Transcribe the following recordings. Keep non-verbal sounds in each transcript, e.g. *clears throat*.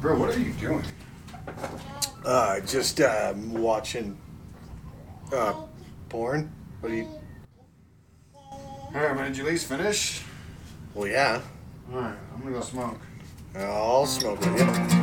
Bro, what are you doing? Uh, just uh, watching uh, porn. What are you? Alright, man, did you at least finish? Well, yeah. Alright, I'm gonna go smoke. I'll smoke with you.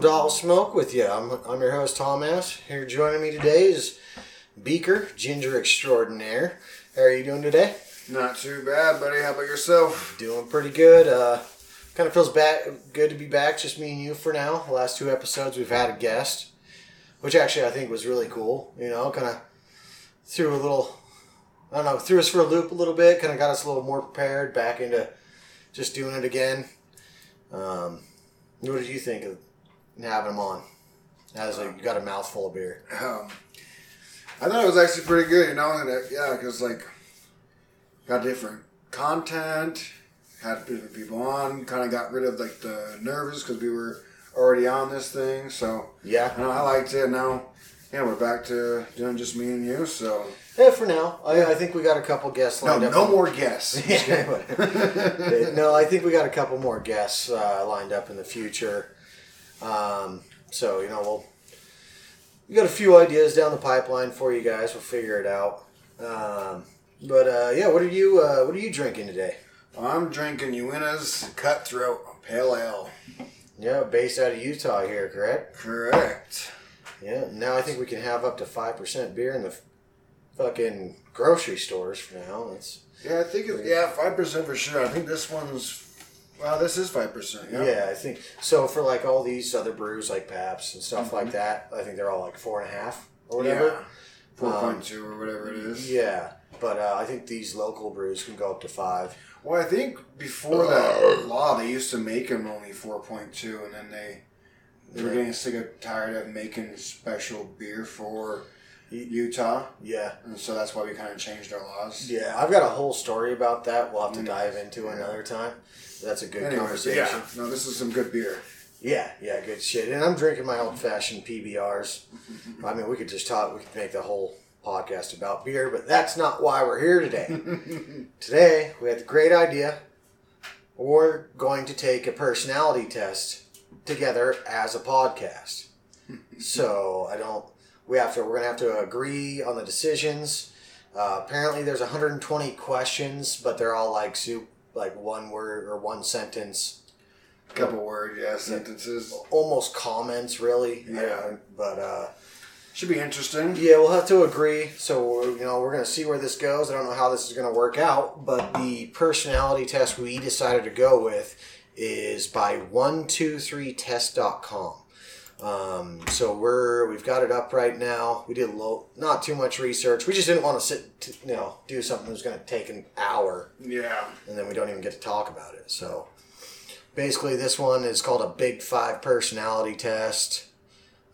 Welcome to All Smoke with you. I'm, I'm your host Tom Ash. Here joining me today is Beaker, ginger extraordinaire. How are you doing today? Not too bad, buddy. How about yourself? Doing pretty good. Uh, kind of feels back, good to be back, just me and you for now. The last two episodes we've had a guest, which actually I think was really cool. You know, kind of threw a little, I don't know, threw us for a loop a little bit. Kind of got us a little more prepared back into just doing it again. Um, what did you think of having him on? As like you got a mouthful of beer. Um, I thought it was actually pretty good, you know? And it, yeah, because, like, got different content, had different people on, kind of got rid of, like, the nervous because we were already on this thing. So, Yeah, you know, I liked it. Now, yeah, we're back to doing just me and you. So, yeah. For now, I, I think we got a couple guests no, lined up. no more guests. *laughs* Yeah, no, I think we got a couple more guests uh, lined up in the future. Um, so you know, we'll we got a few ideas down the pipeline for you guys. We'll figure it out. Um, but uh, yeah, what are you uh, what are you drinking today? I'm drinking Uinta's Cutthroat Pale Ale. Yeah, based out of Utah here, correct? Correct. Yeah. Now I think we can have up to five percent beer in the fucking grocery stores for now. That's Yeah, I think it's, yeah, 5% for sure. I think this one's, well, this is 5%. Yeah. Yeah, I think so. For like all these other brews, like Pabst and stuff mm-hmm. like that, I think they're all like four and a half or whatever. Yeah. 4.2 um, or whatever it is. Yeah, but uh, I think these local brews can go up to five. Well, I think before that uh. law, they used to make them only 4.2, and then they they were getting sick of tired of making special beer for Utah, Yeah, and so that's why we kind of changed our laws. yeah. I've got a whole story about that. We'll have to mm. dive into another time. That's a good Anyways, conversation. yeah, no, this is some good beer. Yeah, yeah, good shit. And I'm drinking my old fashioned PBRs. *laughs* I mean, we could just talk. We could make the whole podcast about beer, but that's not why we're here today. *laughs* today we had the great idea. We're going to take a personality test together as a podcast. *laughs* so I don't. We have to. We're gonna have to agree on the decisions. Uh, apparently, there's 120 questions, but they're all like soup, like one word or one sentence A Couple word, yeah, sentences. almost comments really Yeah. But uh Should be interesting. yeah we'll have to agree so you know we're gonna see where this goes i don't know how this is gonna work out but the personality test we decided to go with is by 123test.com um, so we're we've got it up right now we did a little not too much research we just didn't want to sit to, you know do something that was going to take an hour Yeah. and then we don't even get to talk about it. So basically, this one is called a Big Five personality test.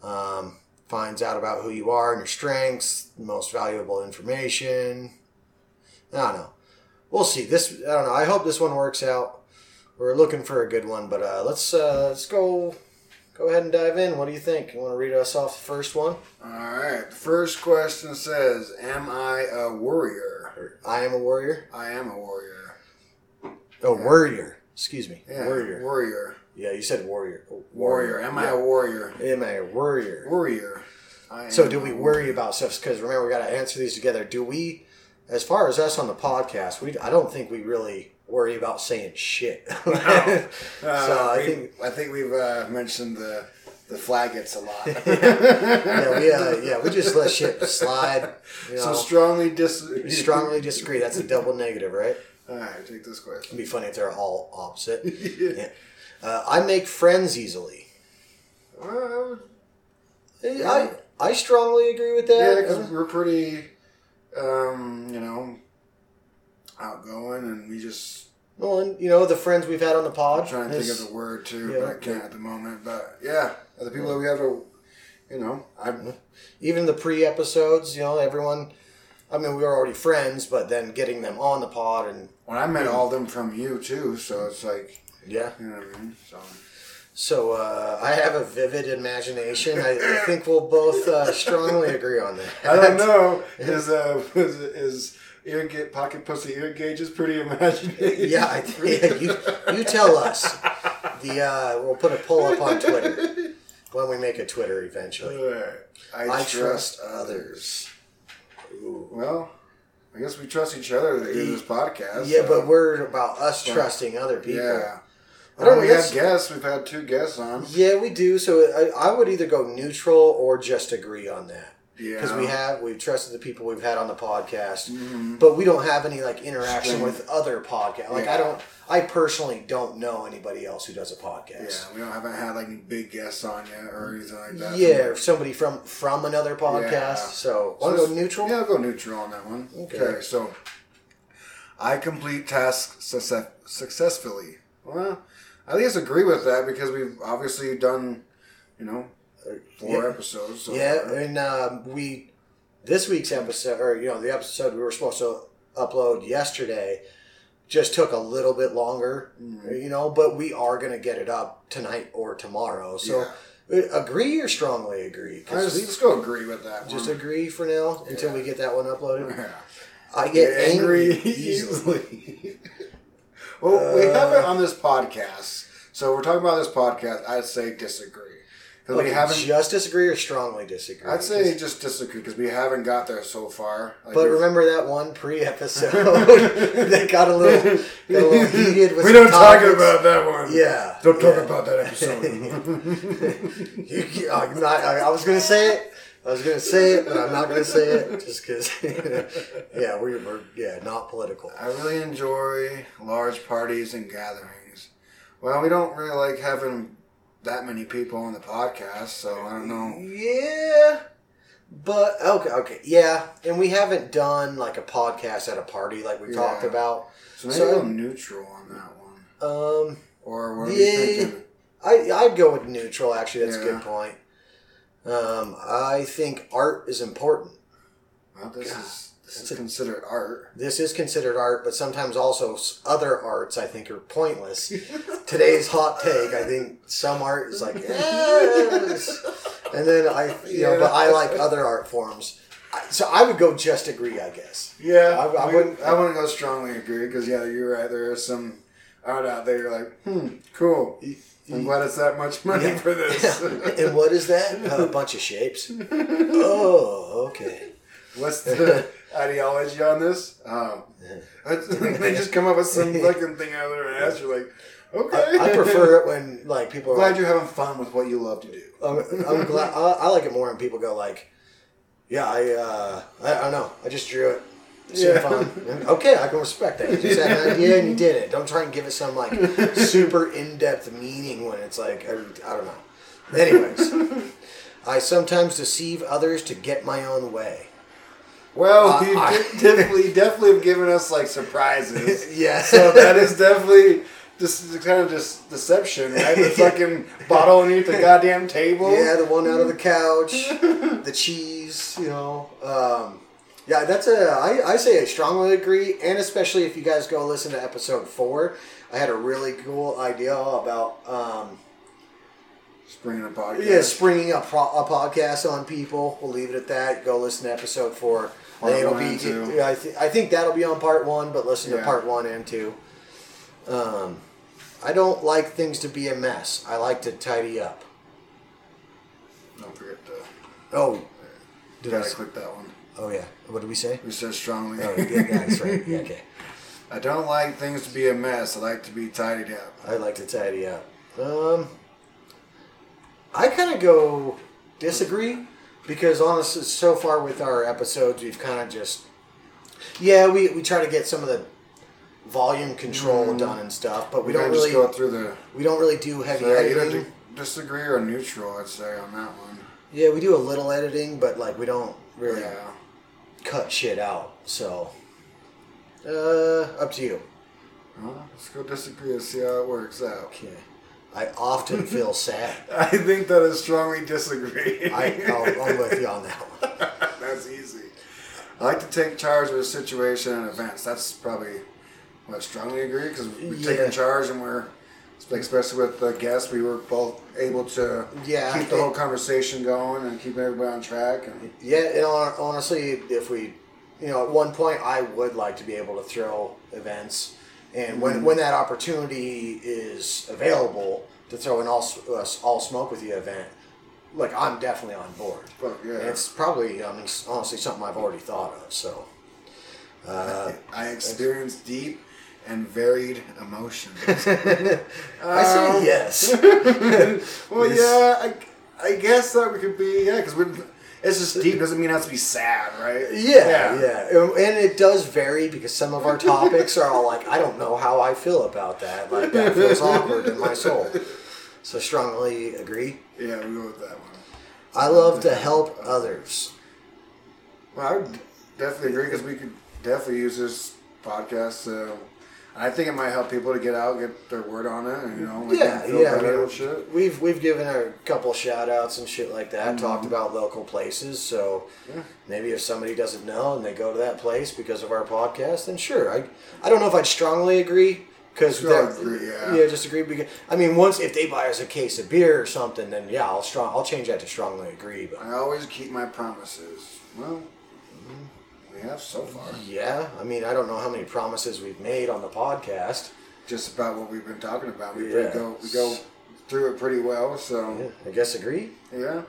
Um, finds out about who you are and your strengths, most valuable information. I don't know. We'll see. This I don't know. I hope this one works out. We're looking for a good one, but uh, let's uh, let's go go ahead and dive in. What do you think? You want to read us off the first one? All right. The first question says, "Am I a warrior?" Or, I am a warrior. I am a warrior. Oh, warrior. Excuse me. Yeah, Warrior. Warrior. Yeah, you said warrior. Oh, Warrior. Am I Yeah. a warrior? Am I a warrior? Warrior. I So do we worry about stuff? Because remember, we got to answer these together. Do we, as far as us on the podcast, we I don't think we really worry about saying shit. *laughs* Uh, so I we- think I think we've uh, mentioned the the flaggots a lot. *laughs* yeah, we uh, yeah we just let shit slide. You know, so strongly dis. strongly disagree. That's a double negative, right? All right, take this question. It'd be funny if they're all opposite. *laughs* Yeah. Uh, I make friends easily. Well, I I strongly agree with that. yeah, because we're pretty, um, you know, outgoing, and we just. well, and you know the friends we've had on the pod. I'm trying to think of the word too, yeah, but I can't at the moment. But yeah, the people that we have to, you know, I even the pre episodes, you know, everyone. I mean, we were already friends, but then getting them on the pod and when I met all of them from you too, so it's like yeah. you know what I mean. So So uh, I have a vivid imagination. I, I think we'll both uh, strongly *laughs* agree on that. I don't know. *laughs* Is uh *laughs* is, is ear ga- pocket pussy ear gauge is pretty imaginative? Yeah, I *laughs* think yeah, you you tell us. The uh, we'll put a poll up on Twitter when we make a Twitter eventually. Alright. I, I trust, trust others. Well, I guess we trust each other to do this podcast. Yeah, so- but we're about us trusting other people. yeah. I don't know, we had that's- guests. We've had two guests on. Yeah, we do. So I, I would either go neutral or just agree on that. Yeah. Because we have we've trusted the people we've had on the podcast, Mhm. but we don't have any like interaction with other podcasts. Like I don't, I personally don't know anybody else who does a podcast. Yeah, we don't haven't had like any big guests on yet or anything like that. Yeah, or somebody from from another podcast. Yeah. So So want to go neutral? Yeah, I'll go neutral on that one. Okay. Okay. so I complete tasks success- successfully. Well, I guess agree with that because we've obviously done, you know, four Yeah. episodes. So Yeah, and um, we this week's episode, or you know, the episode we were supposed to upload yesterday, just took a little bit longer. Mhm. You know, but we are gonna get it up tonight or tomorrow. So uh, agree or strongly agree? Just, let's go agree with that Just agree for now until Yeah. we get that one uploaded. *laughs* Yeah. I get Get angry angry *laughs* easily. well, we Uh, haven't on this podcast, so we're talking about this podcast. I'd say disagree because Okay, we haven't. just disagree or strongly disagree. I'd say just disagree because we haven't got there so far. Like, But remember that one pre-episode *laughs* *laughs* that got a little, got a little *laughs* heated. We don't talk about that one. Yeah, Don't talk yeah. about that episode. You, I'm not, I, I was gonna say it. I was gonna say it, but I'm not gonna say it just because. yeah, we're yeah not political. I really enjoy large parties and gatherings. Well, we don't really like having that many people on the podcast, so I don't know. Yeah, but okay, okay, yeah, and we haven't done like a podcast at a party like we Yeah. talked about. So maybe So- go neutral on that one. Um, Or what are Yeah. you thinking? I I'd go with neutral. Actually, that's a good point. Um, I think art is important. Well, this God, is this is considered art. This is considered art, but sometimes also other arts I think are pointless. *laughs* Today's hot take, I think some art is like, *laughs* yes. and then I, you know, but I like other art forms. So I would go just agree, I guess. Yeah, I- I we- wouldn't- I wouldn't go strongly agree because yeah, you're right. There is some art out there. You're like, hmm, cool. I'm glad it's that much money Yeah. for this. *laughs* and what is that? a bunch of shapes. Oh, okay. What's the ideology on this? Um, *laughs* they just come up with some *laughs* fucking thing out of their ass. You're like, okay. I prefer it when like people are Glad like, you're having fun with what you love to do. I'm, I'm glad. I, I like it more when people go like, "Yeah, I, uh, I, I don't know. I just drew it. It Yeah. fun. Okay, I can respect that. You just had an *laughs* idea and you did it. Don't try and give it some like super in depth meaning when it's like I, I don't know. Anyways, I sometimes deceive others to get my own way. Well, Uh, you I- *laughs* definitely, definitely have given us like surprises. *laughs* yeah. so that is definitely just kind of just deception, right? The *laughs* fucking bottle underneath the goddamn table. Yeah, the one out of the couch, the cheese, you know. Um, yeah, that's a. I, I say I strongly agree, and especially if you guys go listen to episode four, I had a really cool idea about um, Springing a podcast. yeah springing a, pro, a podcast on people. We'll leave it at that. Go listen to episode four. Part it'll one be. and two. yeah, I, th- I think that'll be on part one, but listen to part one and two. Um, I don't like things to be a mess. I like to tidy up. Don't forget to. Oh, did I? click that one. Oh yeah. What did we say? We said strongly. Oh, yeah, that's right. *laughs* Yeah, okay. I don't like things to be a mess. I like to be tidied up. I'd like to tidy up. Um, I kind of go disagree because honestly, so far with our episodes, we've kind of just yeah, we we try to get some of the volume control Mm. done and stuff, but we We don't really just go through the. we don't really do heavy So editing. di- disagree or neutral. I'd say on that one. Yeah, we do a little editing, but like we don't really Yeah. cut shit out. So, uh, up to you. Well, let's go disagree and see how it works out. Okay. I often feel sad. *laughs* I think that is strongly disagree. I, I'll, I'm with you on that one. *laughs* That's easy. I like to take charge of a situation and events. That's probably what I strongly agree because we're Yeah. taking charge and we're especially with the guests, we were both able to Yeah, keep the whole conversation going and keep everybody on track. And Yeah, and hon- honestly, if we, you know, at one point, I would like to be able to throw events, and when when that opportunity is available to throw an all us all smoke with you event, like I'm definitely on board. Fuck yeah. It's probably, I mean, honestly, something I've already thought of. So, uh, I experienced deep and varied emotions. *laughs* I say Um, yes. *laughs* well, Yes. yeah, I, I guess that we could be yeah, because it's just deep doesn't mean it has to be sad, right? Yeah, yeah, And- and it does vary because some of our topics are all like, I don't know how I feel about that. Like that feels awkward in my soul. So strongly agree. Yeah, we go with that one. I love to help others. Well, I would definitely agree because we could definitely use this podcast to. I think it might help people to get out, get their word on it, and you know, make Yeah, feel yeah. I mean, shit. we've we've given a couple shout outs and shit like that. Talked mm-hmm. about local places. So Yeah. maybe if somebody doesn't know and they go to that place because of our podcast, then sure. I I don't know if I'd strongly agree. Because agree, yeah. just agree. Because I mean, once if they buy us a case of beer or something, then yeah, I'll strong. I'll change that to strongly agree. But I always keep my promises. Well, mm-hmm. We have so far. yeah, I mean, I don't know how many promises we've made on the podcast. Just about what we've been talking about. We Yeah. go we go through it pretty well. So Yeah, I guess agree. yeah,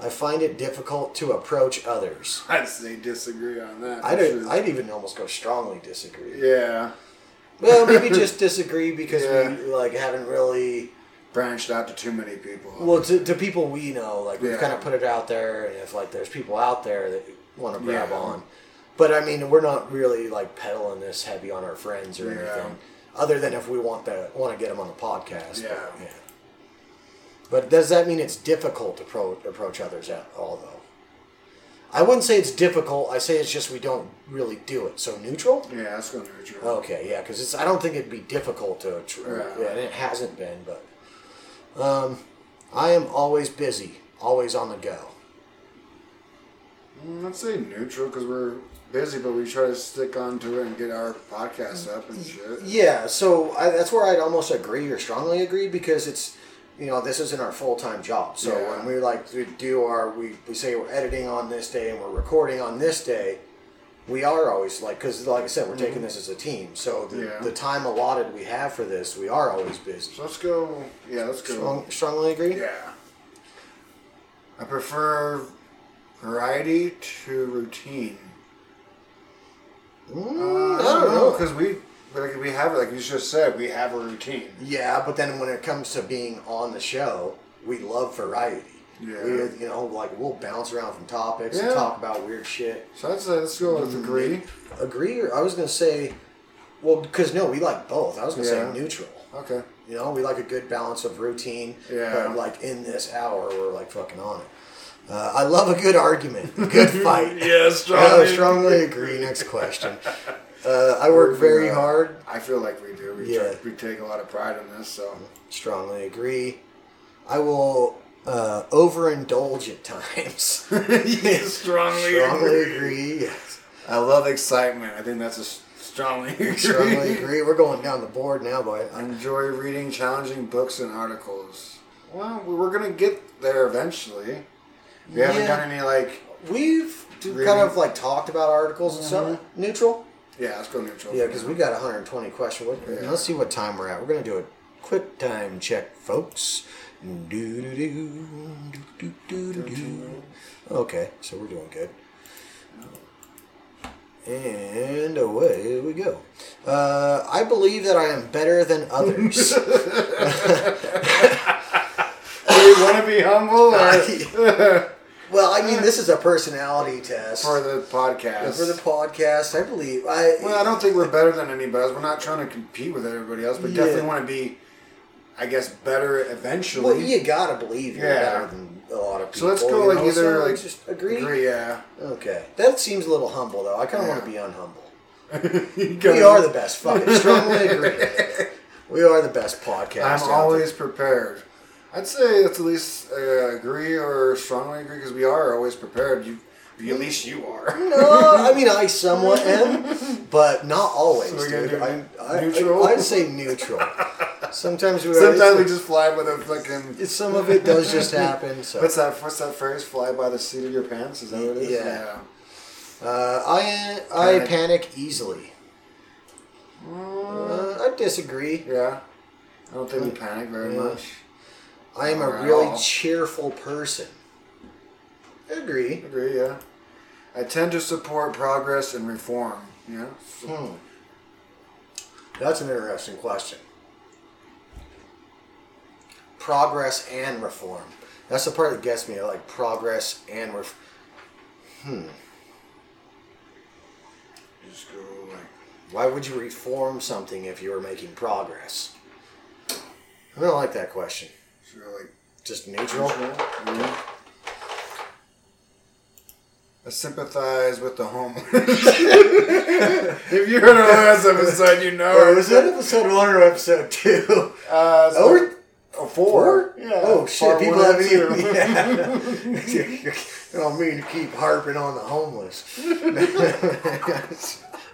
I find it difficult to approach others. *laughs* I'd say disagree on that. I'd, sure. I'd even almost go strongly disagree. yeah, Well, maybe *laughs* just disagree because Yeah. we like haven't really. branched out to too many people. Well, to, to people we know, like we've Yeah. kind of put it out there, and if like there's people out there that want to grab Yeah. on, but I mean we're not really like peddling this heavy on our friends or Yeah. anything, other than if we want the want to get them on the podcast. Yeah. But, yeah. But does that mean it's difficult to pro- approach others at all though? I wouldn't say it's difficult. I say it's just we don't really do it. So neutral. yeah, that's going to be true. Okay, yeah, because it's. I don't think it'd be difficult to. Tr- Yeah. yeah, and it hasn't been, but. Um, I am always busy, always on the go. Mm, I'd say neutral because we're busy, but we try to stick on to it and get our podcast up and shit. Yeah, so I, that's where I'd almost agree or strongly agree because it's, you know, this isn't our full time job. So Yeah. when we like to do our, we, we say we're editing on this day and we're recording on this day, we are always like, because like I said, we're taking this as a team. So the, Mm-hmm. Yeah. the time allotted we have for this, we are always busy. So let's go. Yeah, let's go. Strong, strongly agree? Yeah. I prefer variety to routine. Mm, Uh, I don't know. because we like we have like you just said we have a routine. Yeah, but then when it comes to being on the show, we love variety. Yeah. We, you know, like we'll bounce around from topics and talk about weird shit. So I'd let's go with agree. Agree? Or I was gonna say, well, because no, we like both. I was gonna Yeah. say neutral. Okay. You know, we like a good balance of routine. Yeah. But like in this hour, we're like fucking on it. Uh, I love a good argument, a good *laughs* fight. Yeah, Uh, strongly agree. Next question. Uh, I work very Yeah. hard. I feel like we do. We, Yeah. try, we take a lot of pride in this. So Strongly agree. I will uh, overindulge at times. *laughs* *laughs* strongly, Strongly agree. Yes. I love excitement. I think that's a strongly agree. Strongly agree. We're going down the board now, boy. I enjoy reading challenging books and articles. Well, we're gonna get there eventually. We haven't Yeah. done any like. We've d- Really? kind of like talked about articles and stuff. Neutral. Yeah, let's go neutral. Yeah, because we got 120 questions. What, Yeah. Let's see what time we're at. We're gonna do a quick time check, folks. Do do do do do do do. Okay, so we're doing good. And away we go. Uh, I believe that I am better than others. *laughs* *laughs* Do you want to be humble or well, I mean, this is a personality test for the podcast? for the podcast. I believe I. well, I don't think we're better than anybody else. We're not trying to compete with everybody else, but Yeah. definitely want to be, I guess, better eventually. well, you gotta believe you're Yeah. better than a lot of people. so people. let's go like know, either so like just agree. Agree, yeah. Okay, that seems a little humble though. I kind of want to be unhumble. *laughs* we We are the best. Fucking strongly agree. *laughs* We are the best podcast. out I'm there. always prepared. I'd say let's at least uh, agree or strongly agree because we are always prepared. You, at least you are. *laughs* No, I mean I somewhat am, but not always, So dude. I, I, neutral? I, I'd say neutral. Sometimes we Sometimes we just fly by the fucking. Some of it does just happen. So What's that? What's that phrase? Fly by the seat of your pants? Is that what it is? Yeah. uh, I I Panic. panic easily. Uh, I disagree. yeah. I don't think we panic very Yeah. much. I am a at really all. cheerful person. I agree. Agree. Yeah. I tend to support progress and reform. Yeah. Hmm. That's an interesting question. Progress and reform. That's the part that gets me. Like progress and ref. Hmm. Just go like. Why would you reform something if you were making progress? I don't like that question. Just neutral. Yeah. I sympathize with the homeless. *laughs* if you heard our last episode, you know. Oh, was that episode one or episode two? Uh, so Oh, oh, four. Yeah. Oh shit! People haven't even. *laughs* Yeah. *laughs* I don't mean to keep harping on the homeless.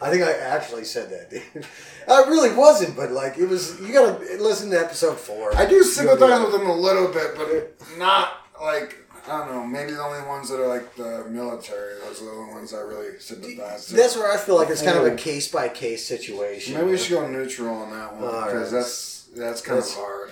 I think I actually said that. *laughs* I really wasn't, but like it was. You gotta listen to episode four. I do sympathize with them a little bit, but it, not like I don't know. Maybe the only ones that are like the military. Those are the only ones I really sympathize. That's where I feel like it's kind of a case by case situation. Maybe we should go neutral on that one because right. that's that's kind That's- of hard.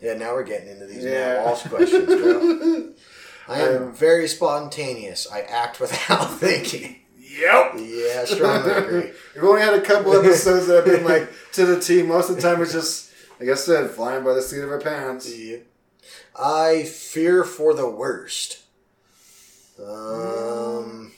Yeah, now we're getting into these Yeah. yeah. Walsh questions, bro. *laughs* I am Um, very spontaneous. I act without *laughs* thinking. Yep. Yeah, I strongly agree. We've only had a couple episodes that have been like to the T. Most of the time, it's just like I said, flying by the seat of our pants. Yeah. I fear for the worst. Um,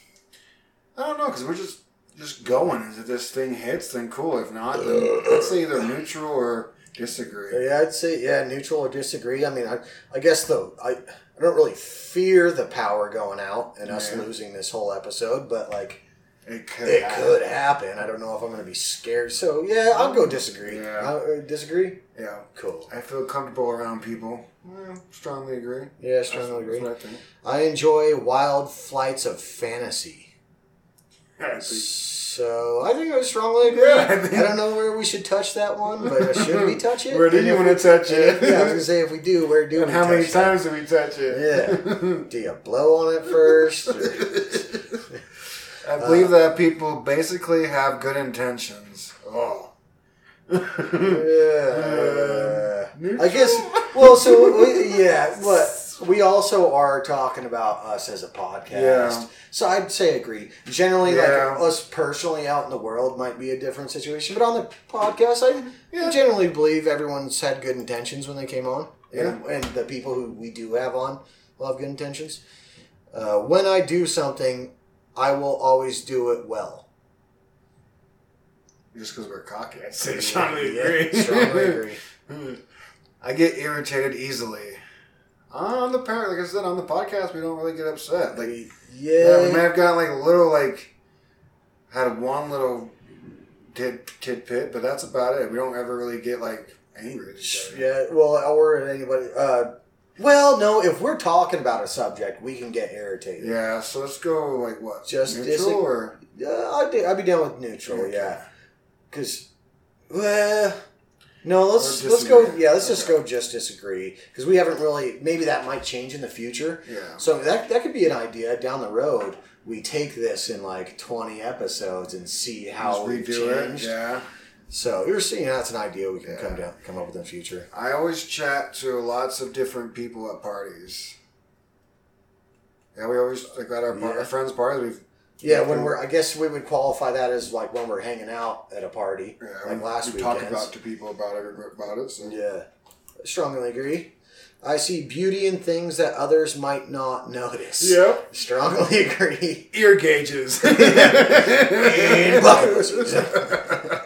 I don't know because we're just just going. If this thing hits, then cool. If not, then let's say either neutral or disagree. yeah, I'd say yeah, neutral or disagree. I mean, I, I guess though I, I don't really fear the power going out and us Yeah. losing this whole episode, but like It could. it happen. could happen. I don't know if I'm going to be scared. So yeah, I'll go disagree. Yeah. Uh, disagree. Yeah. Cool. I feel comfortable around people. Yeah, strongly agree. Yeah, strongly That's- agree. I think. I enjoy wild flights of fantasy. *laughs* I So I think I strongly *laughs* agree. Yeah, I I, don't know where we should touch that one, but should we touch it? Where do And you wanna we- touch it? *laughs* Yeah, I was gonna say if we do, where do And we? how many that? times do we touch it? Yeah. Do you blow on it first? or- I believe that people basically have good intentions. Oh. Yeah. I guess. Well, so we- *laughs* yeah, but we also are talking about us as a podcast. Yeah. So I'd say agree. Generally, Yeah. like us personally out in the world might be a different situation, but on the podcast, I Yeah. generally believe everyone's had good intentions when they came on, and, Yeah. and the people who we do have on will have good intentions. Uh, when I do something, I will always do it well. Just because we're cocky, I'd say strongly Yeah, agree. strongly *laughs* agree. I get irritated easily. On the par like I said, on the podcast, we don't really get upset. Like, yeah, we may have gotten like a little like had one little tit tidbit, but that's about it. We don't ever really get like angry at each other. yeah. Well, or anybody. Uh, well, no. If we're talking about a subject, we can get irritated. Yeah, so let's go like what? Just neutral dis- or Yeah, I'd, be- I'd be down with neutral. Okay. Yeah, because well, no. Let's let's go. Yeah, let's just go. Just disagree because we haven't really. Maybe that might change in the future. yeah. So that that could be an idea down the road. We take this in like twenty episodes and see how we've redo it. changed. Yeah. So you're seeing that's an idea we can Yeah. come down come up with in the future. I always chat to lots of different people at parties. Yeah, we always like at our, par- Yeah. our friends' parties. We've Yeah, when we're I guess we would qualify that as like when we're hanging out at a party, yeah, like we, last we weekend. talk about to people about it about it. So Yeah, strongly agree. I see beauty in things that others might not notice. Yep. Strongly *laughs* agree. Ear gauges. *laughs* And bucket. *laughs*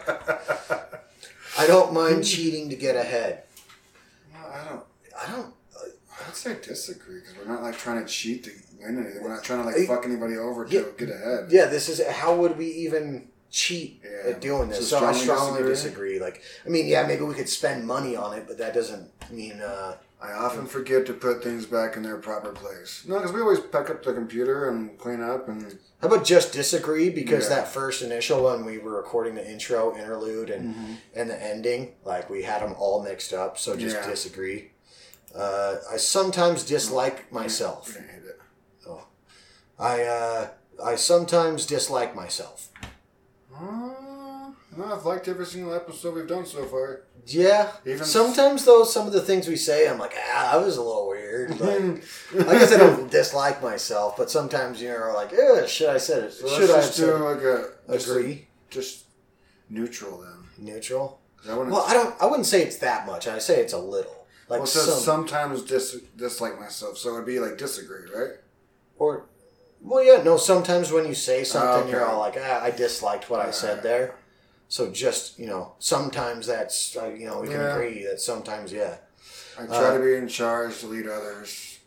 I don't mind cheating to get ahead. No, I don't. I don't. I'd say disagree because we're not like trying to cheat to win anything. We're not trying to I- like fuck anybody over to Yeah. get ahead. Yeah, this is how would we even cheat Yeah. at doing this. So So, I strongly strongly disagree? disagree. Like, I mean, yeah, maybe we could spend money on it, but that doesn't mean. uh I often forget to put things back in their proper place. No, because we always pack up the computer and clean up and How about just disagree? Because Yeah. that first initial one, we were recording the intro, interlude, and Mm-hmm. and the ending, like we had them all mixed up. So just Yeah. disagree. Uh, I sometimes dislike myself. hit it. I uh, I sometimes dislike myself. Uh, I've liked every single episode we've done so far. Yeah. Even- sometimes though, some of the things we say, I'm like, ah, that was a little weird. *laughs* Like, I guess I don't dislike myself, but sometimes you're like, yeah, should I said it? So should I just do like a agree? just neutral then. Neutral. I Well, I don't. I wouldn't say it's that much. I say it's a little. Like well, it says some, sometimes dis- dislike myself, so it'd be like disagree, right? or well, yeah, no. Sometimes when you say something, you're all like, ah, I disliked what I said there. So just you know, sometimes that's uh, you know we can Yeah. agree that sometimes yeah. I try Uh, to be in charge to lead others.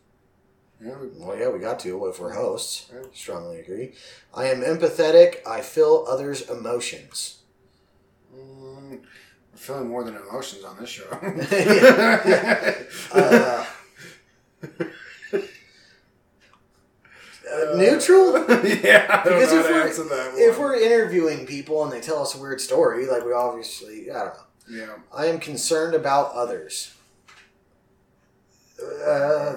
Yeah, we- Well, yeah, we got to if we're hosts. Yeah. Strongly agree. I am empathetic. I feel others' emotions. Mm, we're feeling more than emotions on this show. *laughs* *laughs* Uh, uh, neutral. *laughs* yeah, I Because if we're, if we're interviewing people and they tell us a weird story, like we obviously, I don't know. yeah, I am concerned about others. Uh, uh,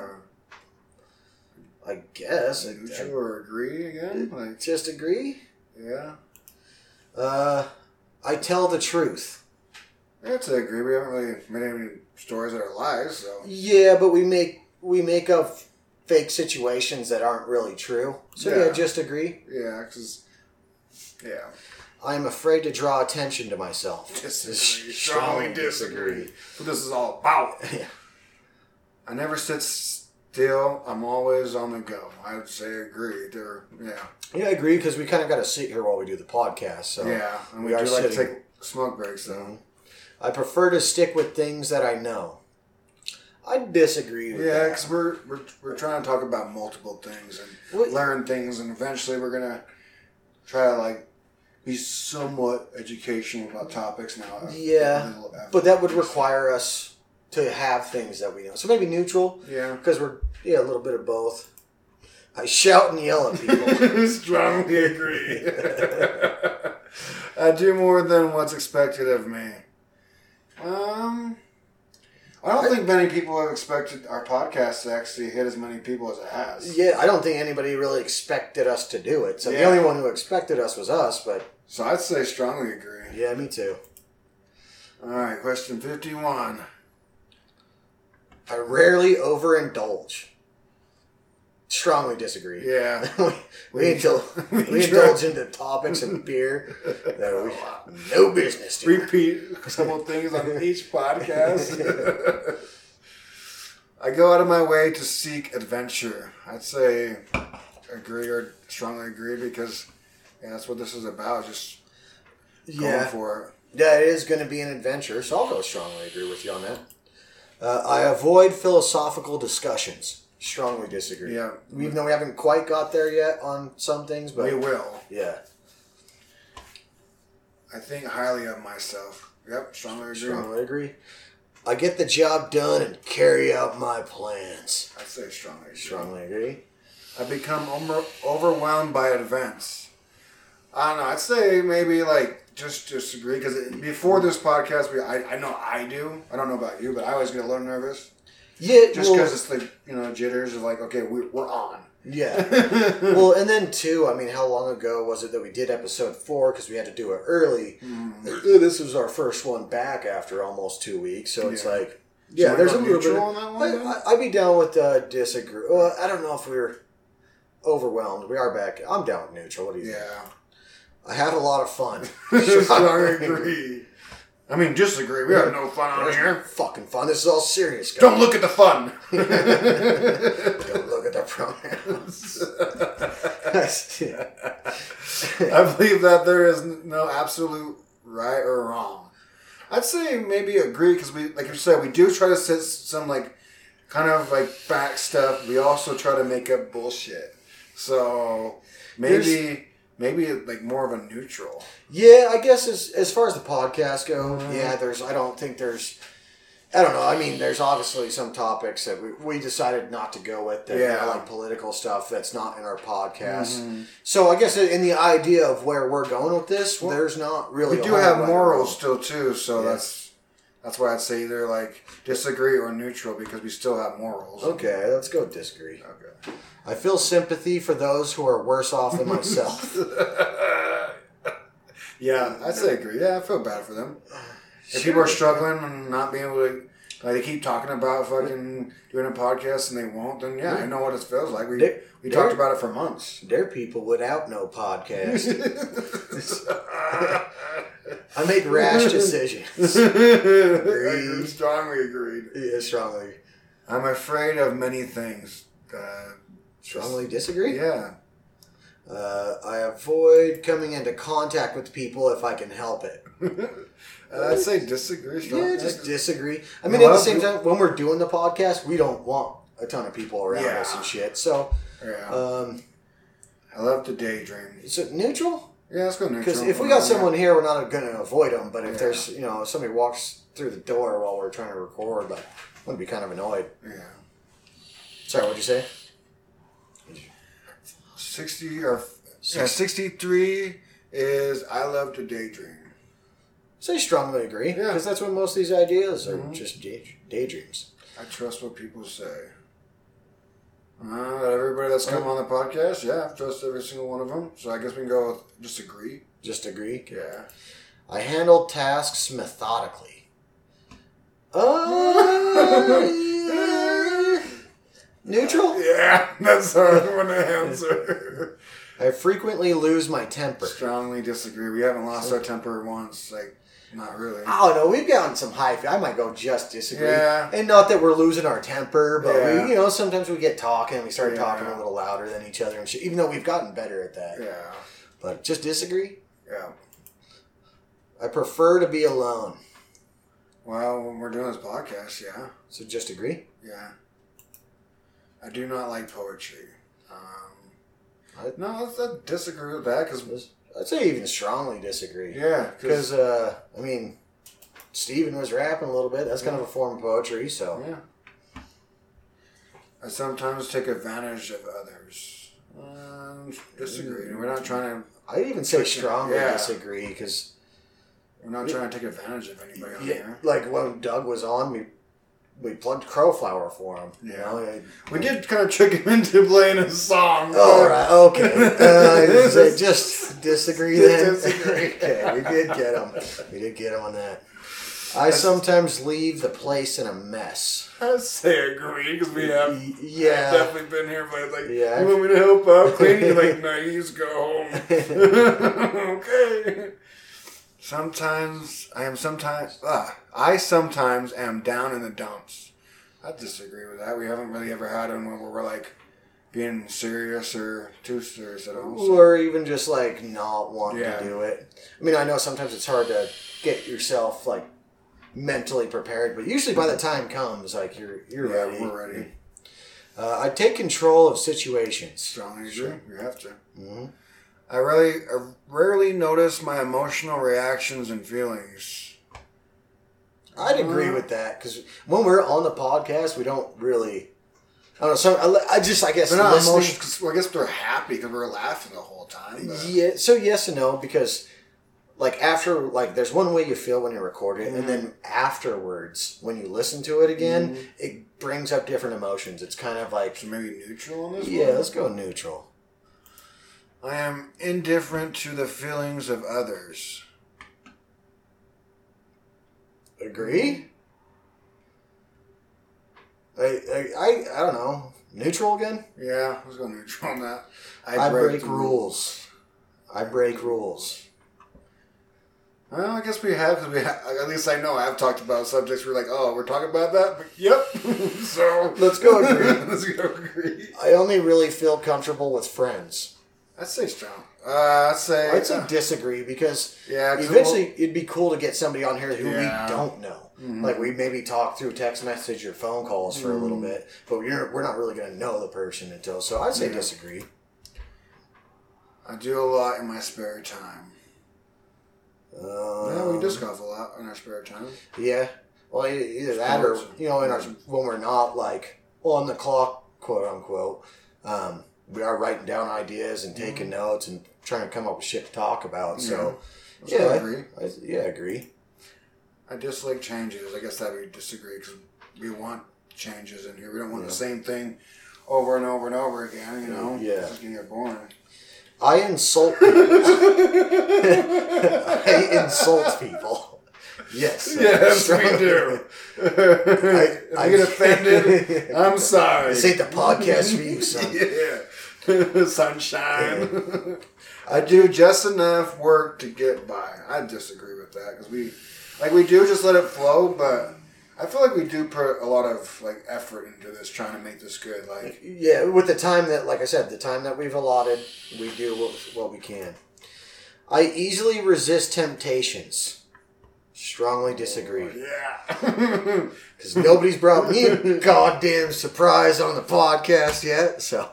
I guess. I, neutral or agree again? I Like, just agree. yeah, Uh, I tell the truth. that's agree. We haven't really made any stories that are lies, so Yeah, but we make we make up fake situations that aren't really true. So yeah, Yeah. just agree. yeah, because yeah, I am afraid to draw attention to myself. *laughs* disagree. Strongly Strongly disagree. What this is all about. *laughs* Yeah. I never sit still. I'm always on the go. I would say agree. There, yeah, Yeah, I agree because we kind of got to sit here while we do the podcast. So yeah. And we, we are do like to take smoke breaks though. Mhm. I prefer to stick with things that I know. I disagree with Yeah, that. because we're, we're we're trying to talk about multiple things and Well- learn things, and eventually we're gonna try to like be somewhat educational about topics now. Yeah, A little after But that would require us to have things that we know. So maybe neutral Yeah. because we're yeah a little bit of both. I shout and yell at people. *laughs* Strongly agree. *laughs* I do more than what's expected of me. Um, I don't think many people have expected our podcast to actually hit as many people as it has. yeah, I don't think anybody really expected us to do it. So the Yeah. only one who expected us was us. But So I'd say strongly agree. yeah, me too. All right, question fifty-one. I rarely overindulge. Strongly disagree. Yeah. *laughs* we, we, indul- we indulge into topics and beer *laughs* that we no business to. Repeat a couple things on *laughs* each podcast. I go out of my way to seek adventure. I'd say agree or strongly agree because yeah, that's what this is about. Just going Yeah, for it. yeah, it is going to be an adventure. So I'll go strongly agree with you on that. Uh, I avoid philosophical discussions. Strongly disagree. Yeah. even though we haven't quite got there yet on some things, but We will. yeah, I think highly of myself. Yep, strongly agree. strongly agree. I get the job done and carry out my plans. I'd say strongly agree. Strongly agree. I become over- overwhelmed by events. I don't know. I'd say maybe like just disagree because before this podcast, we I, I know I do. I don't know about you, but I always get a little nervous Yeah, just well, because it's like you know jitters of like okay we, we're on. yeah. *laughs* well, and then too, I mean, how long ago was it that we did episode four because we had to do it early? Mm. This was our first one back after almost two weeks, so it's Yeah. like, yeah, there's a little bit. neutral on that one. I, I, I'd be down with uh, disagree. Well, I don't know if we're overwhelmed. We are back. I'm down with neutral. What do you think? yeah, I had a lot of fun. *laughs* strongly *laughs* agree. I mean, disagree. We have no fun on There's here. fucking fun. This is all serious. Guys. Don't look at the fun. *laughs* Don't look at the pronouns. *laughs* I believe that there is no absolute right or wrong. I'd say maybe agree because we, like you said, we do try to set some like kind of like fact stuff. We also try to make up bullshit. So maybe maybe like more of a neutral. Yeah, I guess as as far as the podcast go, Mm-hmm. yeah, there's I don't think there's I don't know. I mean, there's obviously some topics that we, we decided not to go with. That Yeah. like political stuff that's not in our podcast. Mhm. So I guess in the idea of where we're going with this, Well, there's not really. We do have morals still too, so Yeah. that's that's why I'd say either like disagree or neutral because we still have morals. Okay, let's go disagree. Okay. I feel sympathy for those who are worse off than myself. *laughs* yeah, I'd say agree. Yeah, I feel bad for them. If people are struggling and not being able to, like they keep talking about fucking doing a podcast and they won't, then yeah, I know what it feels like. We They- we talked about it for months. They're people without no podcast. *laughs* I make rash decisions. *laughs* I strongly agreed. Yeah, strongly, I'm afraid of many things. Uh, strongly disagree. yeah. Uh, I avoid coming into contact with people if I can help it. *laughs* Uh, I'd say disagree. strongly. Yeah, just disagree. I mean, know at the same time, when we're doing the podcast, we don't want a ton of people around Yeah. us and shit. So, yeah. um, I love to daydream. is it neutral? Yeah, let's go neutral. Because if we got someone here, we're not going to avoid them. But if Yeah. there's, you know, if somebody walks through the door while we're trying to record, like, I'm going to be kind of annoyed. Yeah. Sorry, what'd you say? 60 or yeah, 63 is I love to daydream. So Say strongly agree. Yeah. Because that's what most of these ideas are Mhm. just day- daydreams. I trust what people say. Uh, everybody that's come on the podcast, yeah, I trust every single one of them. So I guess we can go with just agree. Just agree. Yeah. I handle tasks methodically. *laughs* Uh, neutral. *laughs* Yeah, that's the hard one to answer. *laughs* I frequently lose my temper. Strongly disagree. We haven't lost our temper once. Like, not really. Oh don't. We've gotten some high. I might go just disagree. Yeah. And not that we're losing our temper, but Yeah. we, you know, sometimes we get talking. We start Yeah. talking a little louder than each other and shit. Even though we've gotten better at that, Yeah. but just disagree. Yeah. I prefer to be alone. Well, when we're doing this podcast, yeah. So just agree. Yeah. I do not like poetry. Um, I- no, let's not disagree with that because, I'd say even strongly disagree. yeah, Because, uh, I mean, Stephen was rapping a little bit. That's kind of a form of poetry, so. yeah. I sometimes take advantage of others. Um, disagree. We're not trying to. I'd even say strongly Yeah. disagree because, We're not trying to take advantage of anybody on yeah, here. like when Doug was on, we we plugged Crowflower for him. you Yeah. know, I- We did kind of trick him *laughs* into playing a song. All right, okay. *laughs* Uh, *laughs* just disagree then. Disagree. okay, we did get him. We did get him on that. I sometimes leave the place in a mess. I say agree because we have yeah. definitely been here, but like, Yeah. you want me to help out cleaning? Like, no, you just go home. okay. Sometimes I am sometimes ah, I sometimes am down in the dumps. I disagree with that. We haven't really ever had one where we're like being serious or too serious at all. so- Or even just like not wanting Yeah. to do it. I mean, I know sometimes it's hard to get yourself like mentally prepared, but usually by the time comes, like you're you're yeah, ready. we're ready. Uh, I take control of situations. Strongly agree. You have to. hmm I really, I rarely notice my emotional reactions and feelings. I'd agree with that because when we're on the podcast, we don't really. I don't know. So I, I just, I guess, They're not emotional. 'cause- Well, I guess they're happy because we're laughing the whole time. but- Yeah. So yes and no because, like after, like there's one way you feel when you record it, and then mm-hmm. afterwards when you listen to it again, mm-hmm. it brings up different emotions. It's kind of like, So maybe neutral on this. yeah, one? let's go neutral. I am indifferent to the feelings of others. Agree. I, I, I, I don't know. Neutral again. Yeah, let's go neutral on that. I, break, the rules. I break rules. Well, I guess we have because we ha- at least I know I've talked about subjects. We're like, oh, we're talking about that. But yep. *laughs* so Let's go agree. *laughs* let's go agree. I only really feel comfortable with friends. I'd say strong. Uh, I'd say. I'd say uh, disagree because yeah, eventually it'd be cool to get somebody on here who Yeah. we don't know. Mhm. Like we maybe talk through text message or phone calls for a little Mhm. bit, but we're we're not really going to know the person until. So I'd say Yeah. disagree. I do a lot in my spare time. Um, yeah, we disc golf a lot in our spare time. Yeah. Well, either that or you know, in our when we're not like on the clock, quote unquote, um, we are writing down ideas and taking mm-hmm. notes and trying to come up with shit to talk about. So, mm-hmm. So yeah, I agree. I, yeah, I agree. I dislike changes. I guess that we disagree because we want changes in here. We don't want Yeah. the same thing over and over and over again. You know, Yeah. can get boring. I insult people. *laughs* I insult people. Yes. strongly. *laughs* if I- you get offended, I'm *laughs* sorry. This ain't the podcast for you, son. yeah, *laughs* sunshine. I do just enough work to get by. I disagree with that because we, like, we do just let it flow, but I feel like we do put a lot of like effort into this, trying to make this good. Like, Yeah, with the time that, like I said, the time that we've allotted, we do what, what we can. I easily resist temptations. Strongly oh, disagree. yeah, *laughs* Because nobody's brought me a *laughs* goddamn surprise on the podcast yet. So,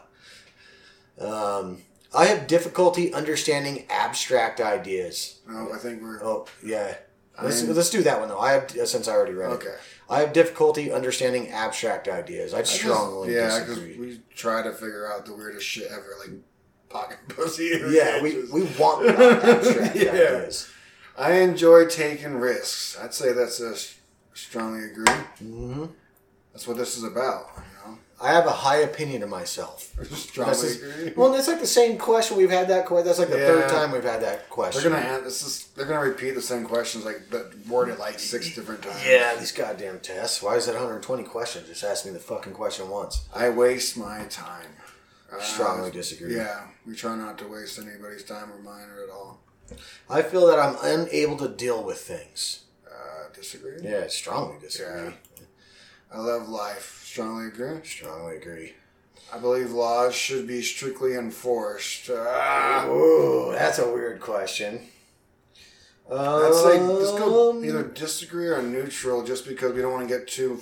um, I have difficulty understanding abstract ideas. no, I think we're Oh, yeah. Let's, I'm- let's do that one though. I have since I already read it. okay. I have difficulty understanding abstract ideas. I'd I just- strongly yeah, because disagree. we try to figure out the weirdest shit ever, like pocket *laughs* pussy. Yeah, we, we want *laughs* abstract Yeah. ideas. I enjoy taking risks. I'd say that's a strongly agree. hmm That's what this is about. I have a high opinion of myself. *laughs* strongly This is- Well, that's like the same question we've had that question. That's like the third time we've had that question. They're gonna an- this is, they're gonna repeat the same questions like but word it like six different times. Yeah, these goddamn tests. Why is that 120 questions? Just ask me the fucking question once. I waste my time. Uh, Strongly disagree. Yeah, we try not to waste anybody's time or mine or at all. I feel that I'm unable to deal with things. Uh, disagree. Yeah, strongly disagree. I love life. Strongly agree. Strongly agree. I believe laws should be strictly enforced. Ah. Ooh, that's a weird question. I'd say let's go Um, either disagree or neutral, just because we don't want to get too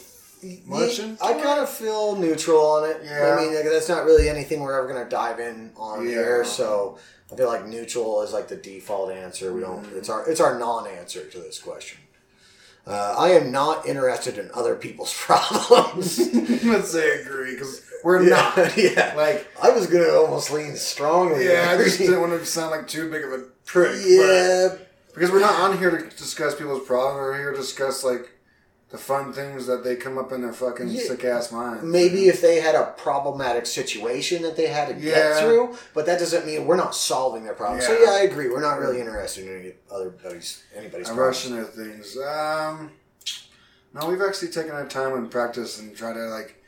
much Yeah, I kind of feel neutral on it. Yeah. I mean, like, that's not really anything we're ever going to dive in on Yeah. here. So I feel like neutral is like the default answer. We don't. Mm-hmm. It's our it's our non-answer to this question. Uh, I am not interested in other people's *laughs* problems. *laughs* Let's say agree because we're yeah, not. *laughs* yeah. Like, I was gonna almost lean strongly. yeah, I just didn't want to sound like too big of a prick. but- yeah, because we're not on here to discuss people's problems. We're here to discuss like the fun things that they come up in their fucking Yeah. sick ass minds. maybe if they had a problematic situation that they had to Yeah. get through, but that doesn't mean we're not solving their problem. So Yeah. yeah, I agree. We're not really interested in any other anybody's anybody's I problems. rush into things. Um, no, we've actually taken our time and practice and try to like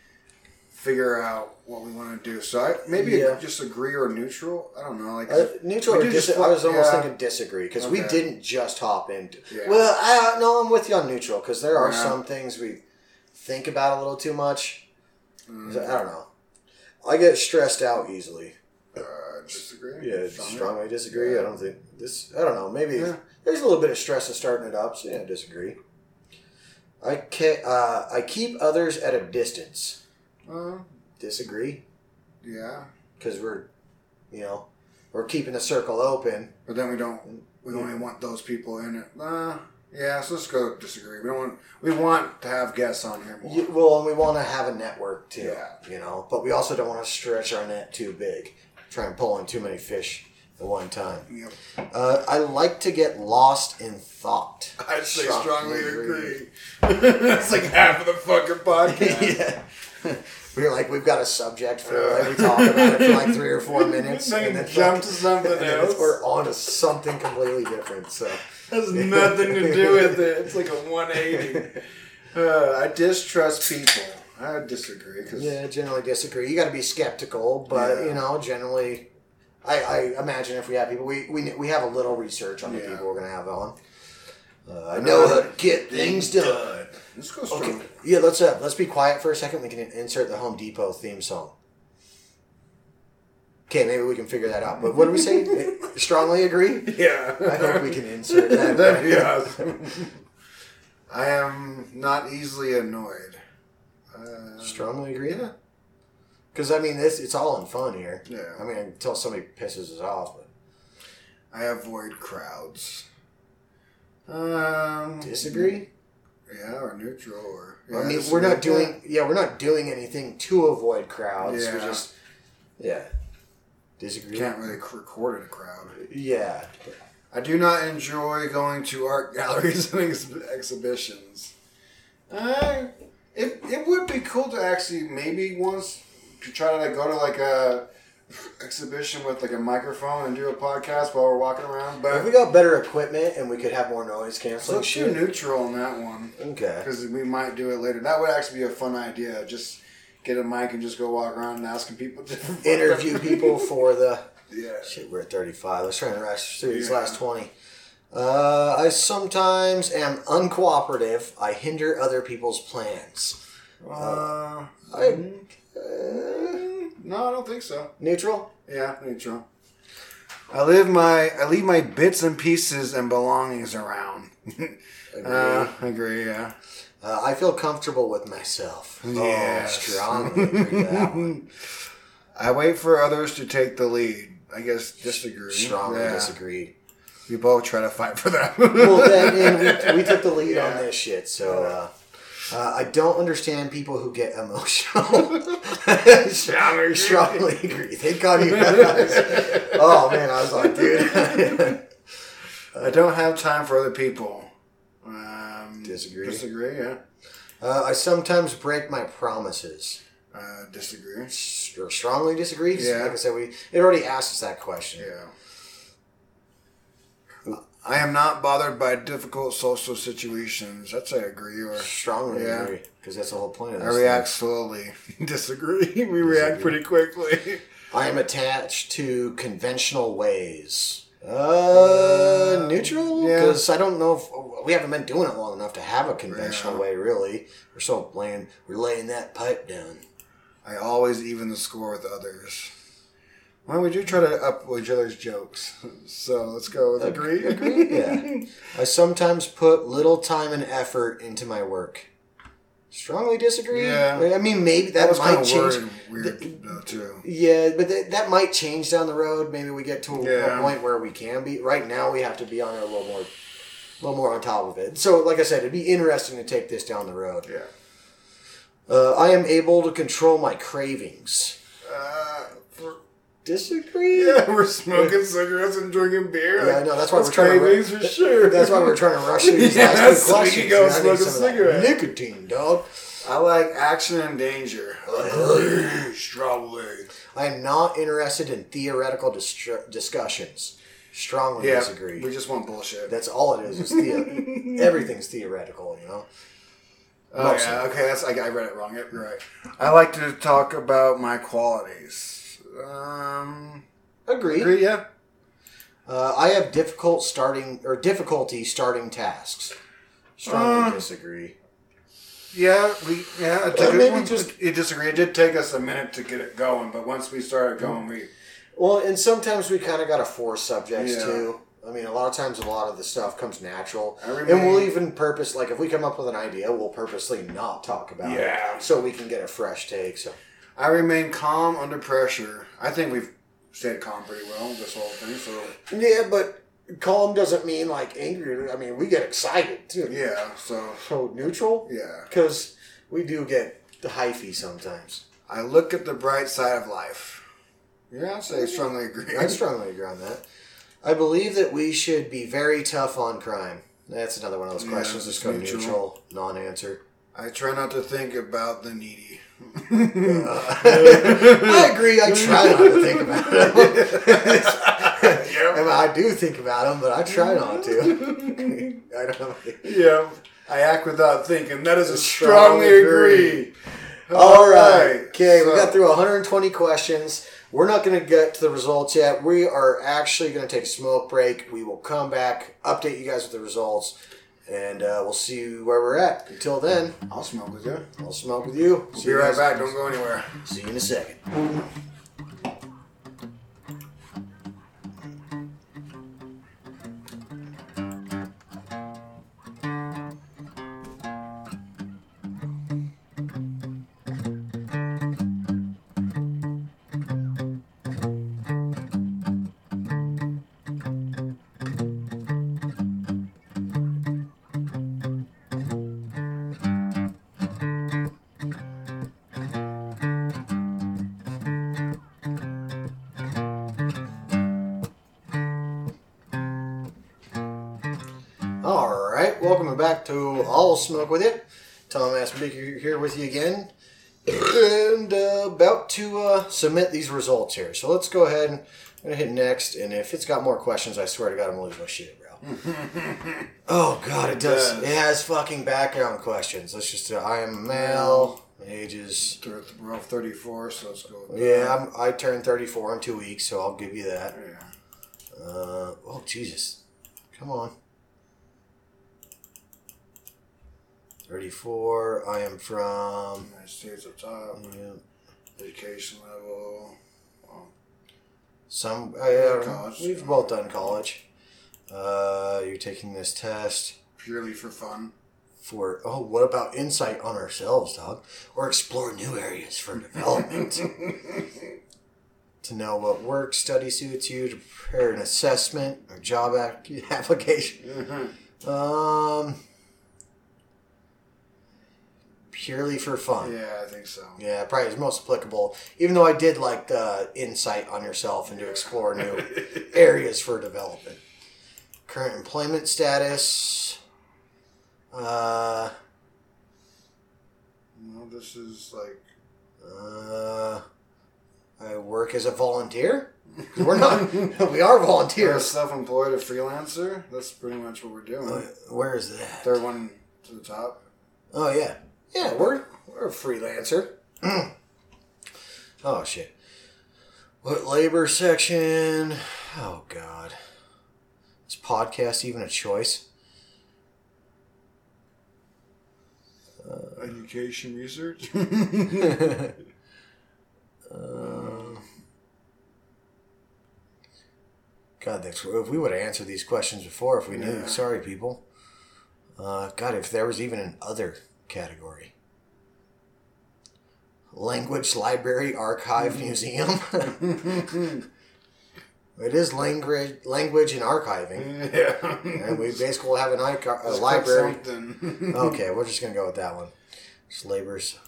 figure out what we want to do. So I maybe Yeah. just agree or neutral. I don't know. Like Uh, neutral or dis- I was almost yeah. thinking disagree because we didn't just hop into. Yeah. Well, I, no, I'm with you on neutral because there are some things we think about a little too much. Mm, I don't know. I get stressed out easily. uh, disagree. Yeah, Strongly. strongly disagree. I don't think this. I don't know. Maybe there's a little bit of stress of starting it up. So yeah, disagree. I can uh, I keep others at a distance. Uh, Disagree yeah, because we're, you know, we're keeping the circle open. but then we don't. We only want those people in it. Uh, yeah, so let's go disagree. We don't want. We want to have guests on here more. Well, and we want to have a network too. Yeah. You know, but we also don't want to stretch our net too big. Try and pull in too many fish at one time. Yep. Uh, I like to get lost in thought. I'd say Strongly agree. *laughs* That's like half of the fucking *laughs* podcast. yeah. *laughs* We're like, we've got a subject for like, we talk about it for like three or four *laughs* minutes, and then jump to something *laughs* else. we're on to something completely different. So has nothing to do with it. It's like a 180. Uh, I distrust people. I disagree because yeah, generally disagree. You got to be skeptical, but Yeah. you know, generally, I, I imagine if we have people, we, we we have a little research on the Yeah. people we're gonna have on. Uh, I know how to get things done. Let's go strong. Okay, yeah, let's uh, let's be quiet for a second. We can insert the Home Depot theme song. Okay, maybe we can figure that out. But what do we say? *laughs* Strongly agree. Yeah, I hope we can insert that. *laughs* That'd be awesome. *laughs* I am not easily annoyed. Uh, Strongly agree. Yeah. Because I mean, this it's all in fun here. Yeah. I mean, until somebody pisses us off, but I avoid crowds. Um, Disagree? Yeah, or neutral, or I mean, we're not doing. Yeah, we're not doing anything to avoid crowds. We're Yeah. just. Yeah. that. Disagree. Can't really record in a crowd. Yeah. I do not enjoy going to art *laughs* galleries and ex- exhibitions. Uh, it, it would be cool to actually maybe once to try to like go to like a exhibition with like a microphone and do a podcast while we're walking around. But if we got better equipment and we could have more noise canceling let's do neutral on that one Okay. because we might do it later. That would actually be a fun idea. Just get a mic and just go walk around and asking people *laughs* Interview people for the. *laughs* Yeah. Shit, we're at 35. Let's try and rush through these Yeah. last 20. Uh, I sometimes am uncooperative. I hinder other people's plans. Uh, I, uh, no, I don't think so. neutral? Yeah, neutral. I live my I leave my bits and pieces and belongings around. *laughs* Agree. uh, agree. Yeah. Uh, I feel comfortable with myself. Yes. Oh, strongly agree that *laughs* one. I wait for others to take the lead. I guess disagree. Strongly Yeah. disagree. We both try to fight for that. Well, then we, *laughs* we took the lead on this shit. So uh, uh, I don't understand people who get emotional. *laughs* Strongly Strongly agree. Thank God you guys. Oh man, I was like, dude. I don't have time for other people. Um, Disagree. Disagree. Yeah. uh, I sometimes break my promises. Uh, disagree. S- Or strongly disagree. Yeah. Like I said, we it already asked us that question. Yeah. I am not bothered by difficult social situations. That's say agree or Strongly Yeah. agree because that's the whole point of I react slowly. *laughs* Disagree. *laughs* We react pretty quickly. I am attached to conventional ways. Uh, neutral? yeah. Because I don't know if we haven't been doing it long enough to have a conventional Yeah. way. Really, we're so laying we're laying that pipe down. I always even the score with others. Why would you try to up with each other's jokes? *laughs* So let's go with agree. *laughs* Agree? Yeah. *laughs* I sometimes put little time and effort into my work. Strongly disagree. Yeah. I mean, maybe That that, might change. weird, though, too. Yeah, but that, that might change down the road. Maybe we get to a, Yeah. a point where we can be. Right now, we have to be on it a little more, a little more on top of it. So, like I said, it'd be interesting to take this down the road. Yeah. Uh, I am able to control my cravings. Uh, Disagree. yeah, we're smoking cigarettes and drinking beer. Yeah, I know. That's why That's we're trying to. cravings for sure. That's why we're trying to rush through these *laughs* Yeah, last so two questions. go. I smoke need a some cigarette. Nicotine, dog. I like action and danger. Agree. Strongly. I am not interested in theoretical distru- discussions. Strongly Yeah, disagree. we just want bullshit. That's all it is. Is the- *laughs* everything's theoretical, you know. Oh Mostly. yeah, okay. That's I, I read it wrong. Yep, You're right. I like to talk about my qualities. Um, Agree. agree. Yeah. Uh, I have difficult starting or difficulty starting tasks. Strongly Uh, disagree. Yeah, we yeah. It, took, maybe it, just- it disagree. It did take us a minute to get it going, but once we started going, we Well, and sometimes we kind of got to force subjects Yeah. too. I mean, a lot of times, a lot of the stuff comes natural, I and we'll even purpose like if we come up with an idea, we'll purposely not talk about Yeah. it, so we can get a fresh take. So I remain calm under pressure. I think we've stayed calm pretty well this whole thing. So yeah, but calm doesn't mean like angry. I mean, we get excited too. yeah, so So neutral, yeah. because we do get the hyphy sometimes. I look at the bright side of life. Yeah, I'd say strongly agree. I strongly agree on that. I believe that we should be very tough on crime. That's another one of those Yeah, questions. Just go neutral. neutral, non-answer. I try not to think about the needy. I agree. I try not to think about them. I, mean, I do think about them, but I try not to. *laughs* I don't. Yeah, I act without thinking. That is a Strongly strongly agree. All right. Okay, we so- got through 120 questions. We're not going to get to the results yet. We are actually going to take a smoke break. We will come back, update you guys with the results, and uh, we'll see you where we're at. Until then, I'll smoke with you. I'll smoke with you. See Be you right back. Don't go anywhere. See you in a second. Smoke with you. Tom Aspenbeaker here with you again. And uh, about to uh, submit these results here. So let's go ahead and I'm gonna hit next. And if it's got more questions, I swear to God, I'm gonna lose my shit, bro. *laughs* oh God, it does. It has fucking background questions. Let's just. Uh, I am male. Ages. We're all 34, so let's go. With Yeah, I'm, I turned 34 in two weeks, so I'll give you that. Yeah. Uh, oh Jesus, come on. 34. I am from. United States up top. Yeah, Education level. Well, some. Uh, yeah, College. We've both done college. Uh, you're taking this test purely for fun. for. Oh, what about insight on ourselves, dog? Or explore new areas for development. *laughs* to know what work study suits you, to prepare an assessment or job *laughs* application. Um, purely for fun. Yeah, I think so. Yeah, probably is most applicable. Even though I did like the insight on yourself and to explore new *laughs* areas for development. Current employment status. Uh, No, this is like. uh, I work as a volunteer. *laughs* We're not. we are volunteers. self-employed, a freelancer. That's pretty much what we're doing. Uh, Where is that? Third one to the top. Oh yeah, yeah. We're we're a freelancer. *clears throat* oh shit. What labor section? Oh god. Is podcast even a choice? Education research. *laughs* Uh, God, that's, if we would have answered these questions before, if we knew. Yeah. Sorry, people. Uh, God, if there was even an other category. Language Library Archive Museum. *laughs* *laughs* it is language, language and archiving, *laughs* yeah. and we basically have an archi- a Let's library. Okay, we're just gonna go with that one. Just labors.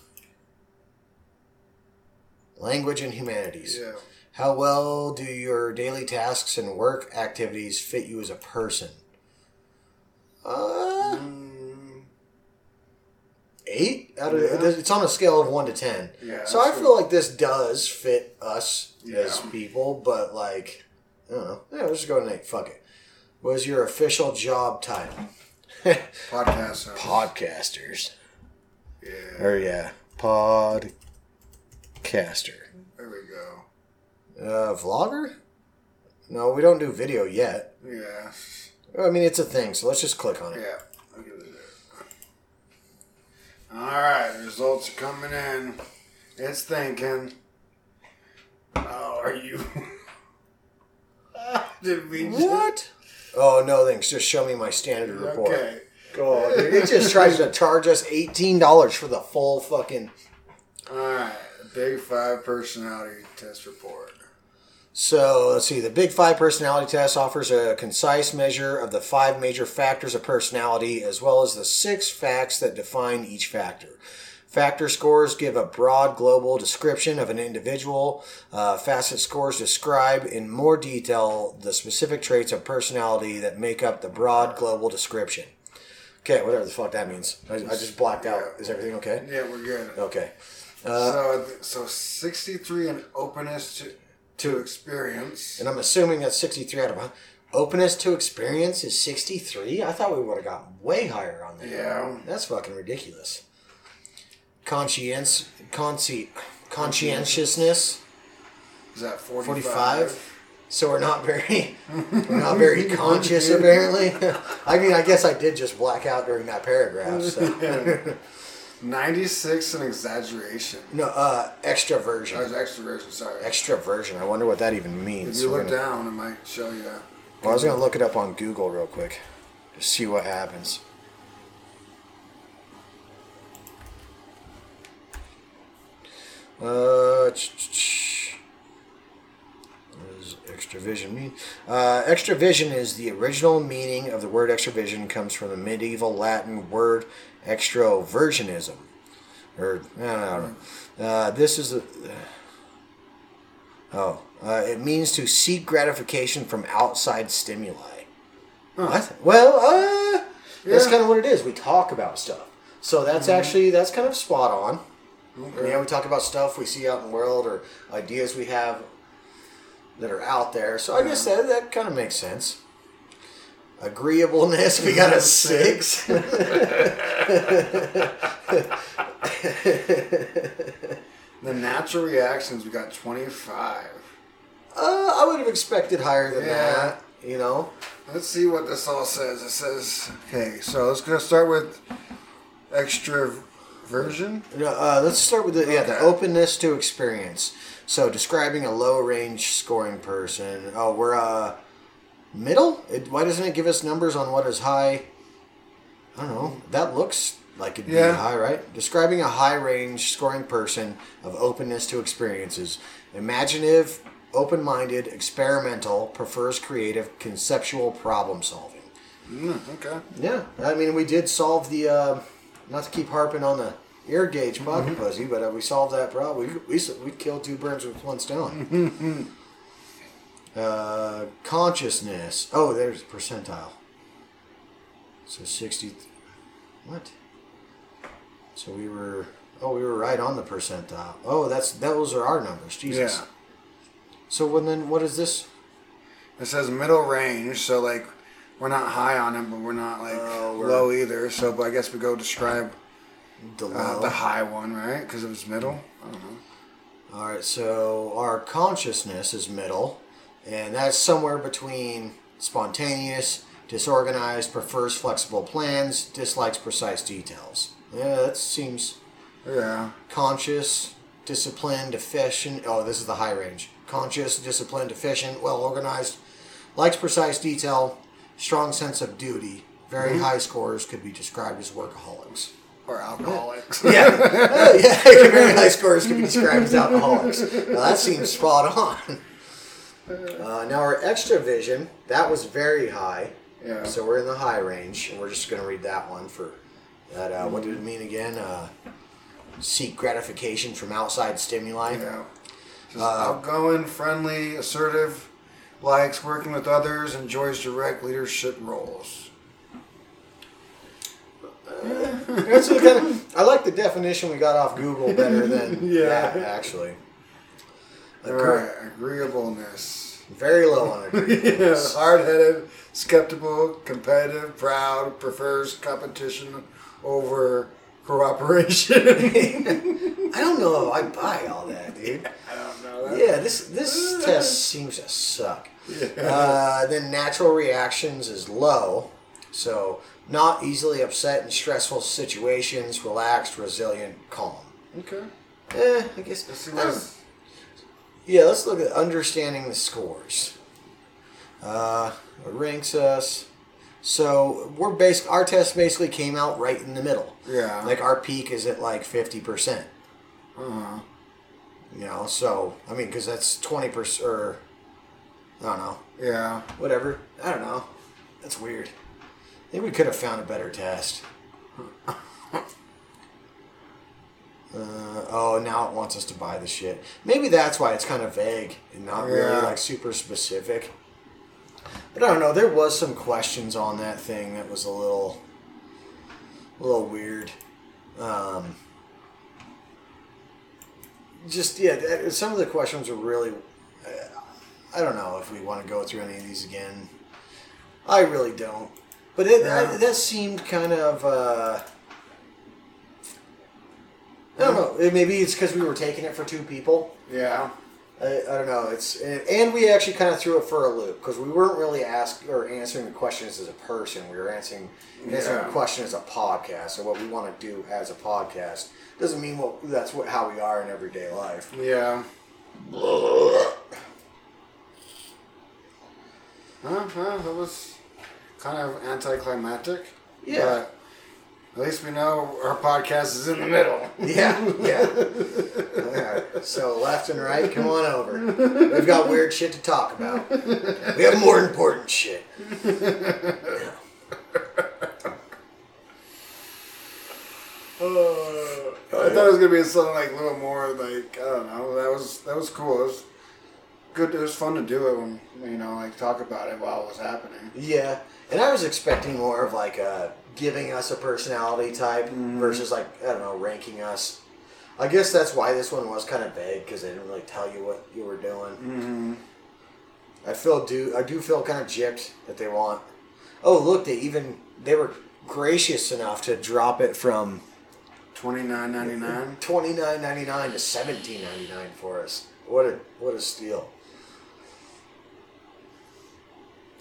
Language and humanities. yeah. How well do your daily tasks and work activities fit you as a person? Uh, Mm, eight out of Yeah. it's on a scale of one to ten. Yeah, So I feel like this does fit us Yeah. as people, but like I don't know. Yeah, let's just go an eight. Fuck it. What is your official job title? *laughs* podcast. host. Podcasters. Yeah. Or yeah, podcaster. There we go. Uh, vlogger? No, we don't do video yet. Yeah. I mean, it's a thing, so let's just click on it. Yeah. I'll give it a- All right, results are coming in. It's thinking. Oh, are you? *laughs* Did we just... What? Oh no, thanks. Just show me my standard report. Okay. God, dude, it just *laughs* tries to charge us eighteen dollars for the full fucking. All right. Big five personality test report. So let's see. The Big Five personality test offers a concise measure of the five major factors of personality, as well as the six facts that define each factor. Factor scores give a broad global description of an individual. Uh, facet scores describe in more detail the specific traits of personality that make up the broad global description. Okay, whatever the fuck that means. I, I just blacked out. Is everything okay? Yeah, we're good. Okay. so, so sixty-three and openness to to experience. And I'm assuming that's 63 out of 100. Openness to experience is 63? I thought we would have got way higher on that. Yeah. That's fucking ridiculous. Conscience, consci, conscientiousness, Is that 45? 45. So we're not very, we're not very *laughs* conscious apparently. *laughs* I mean, I guess I did just black out during that paragraph. So. *laughs* 96 an exaggeration. no, uh, That extroversion. was extroversion, sorry. Extroversion. I wonder what that even If means. you We're look gonna- down, it might show you. Well, I was gonna look it up on Google real quick to see what happens. Uh, ch- ch- ch- what does extravision mean? Uh, extravision is the original meaning of the word extravision. Comes from the medieval Latin word extroversionism, or I don't know. Uh, this is the. Oh, uh, it means to seek gratification from outside stimuli. What? Well, uh, That's Yeah. kind of what it is. We talk about stuff. So that's actually that's kind of spot on. Okay. Yeah, we talk about stuff we see out in the world or ideas we have that are out there. So I guess that that kind of makes sense. Agreeableness, we got a six. *laughs* The natural reactions, we got 25. Uh, I would have expected higher than Yeah. that. You know, Let's see what this all says. It says, okay, so let's go start with extroversion. uh, let's start with the yeah the openness to experience. So describing a low range scoring person. Oh, we're uh middle. It, why doesn't it give us numbers on what is high? I don't know. That looks like it'd Yeah. be high, right? Describing a high range scoring person of openness to experiences. Imaginative, open minded, experimental, prefers creative, conceptual problem solving. Mm, okay. Yeah, I mean, we did solve the. Uh, not to keep harping on the ear gauge pocket pussy, but uh, we solved that problem. We we we killed two birds with one stone. *laughs* uh, consciousness. Oh, there's percentile. So sixty. What? So we were. Oh, we were right on the percentile. Oh, that's those are our numbers. Jesus. Yeah. So when then what is this? It says middle range, so like we're not high on it, but we're not like Oh, we're- low either. So, but I guess we go describe The uh, the high one, right? Because it was middle. I don't know. All right, so our consciousness is middle, and that's somewhere between spontaneous, disorganized, prefers flexible plans, dislikes precise details. Yeah, that seems Yeah. conscious, disciplined, efficient. Oh, this is the high range. Conscious, disciplined, efficient, well organized, likes precise detail, strong sense of duty. Very mm-hmm. high scores could be described as workaholics. Or alcoholics. Yeah, *laughs* Oh, yeah. *laughs* Very high scores could be described as alcoholics. Well, that seems spot on. Uh, now our extra vision that was very high. Yeah. So we're in the high range, and we're just going to read that one for that. Uh, What did it mean again? Uh, seek gratification from outside stimuli. Yeah. Just outgoing, friendly, assertive, likes working with others, enjoys direct leadership roles. That's kind of, I like the definition we got off Google better than *laughs* Yeah. that actually. Right, agreeableness. Very low on *laughs* it. yeah, hard-headed, skeptical, competitive, proud, prefers competition over cooperation. *laughs* I don't know if I buy all that, dude. *laughs* I don't know that. Yeah, this this test seems to suck. Uh, then natural reactions is low, so not easily upset in stressful situations, relaxed, resilient, calm. Okay. Eh, I guess. Let's see I don't- what's yeah, let's look at understanding the scores. Uh, it ranks us. So we're basic. Our test basically came out right in the middle. Yeah. Like our peak is at like fifty percent. uh You know, so I mean, because that's twenty percent, or I don't know, Yeah. whatever. I don't know. That's weird. Maybe we could have found a better test. *laughs* Uh, oh, now it wants us to buy the shit. Maybe that's why it's kind of vague and not really like super specific. But I don't know. There was some questions on that thing that was a little, a little weird. Um, just yeah, some of the questions were really. Uh, I don't know if we want to go through any of these again. I really don't. But it Yeah. I, that seemed kind of. Uh, I don't know. It- Maybe it's because we were taking it for two people. Yeah. I, I don't know. It's and, and we actually kind of threw it for a loop because we weren't really ask or answering the questions as a person. We were answering answering Yeah. the question as a podcast. And what we want to do as a podcast doesn't mean what that's what how we are in everyday life. Yeah. *laughs* Huh, huh, that was kind of anticlimactic. Yeah. At least we know our podcast is in the middle. Yeah, yeah. So left and right, come on over. We've got weird shit to talk about. We have more important shit. I thought it was gonna be something like a little more like I don't know. That was that was cool. It was good. It was fun to do it when you know like talk about it while it was happening. Yeah, and I was expecting more of like a giving us a personality type Mhm. versus like I don't know ranking us. I guess that's why this one was kind of vague because they didn't really tell you what you were doing. Mm-hmm. I feel do I do feel kind of gypped that they want. Oh look, they even they were gracious enough to drop it from Twenty nine ninety nine. twenty nine ninety nine to seventeen ninety nine for us. What a what a steal!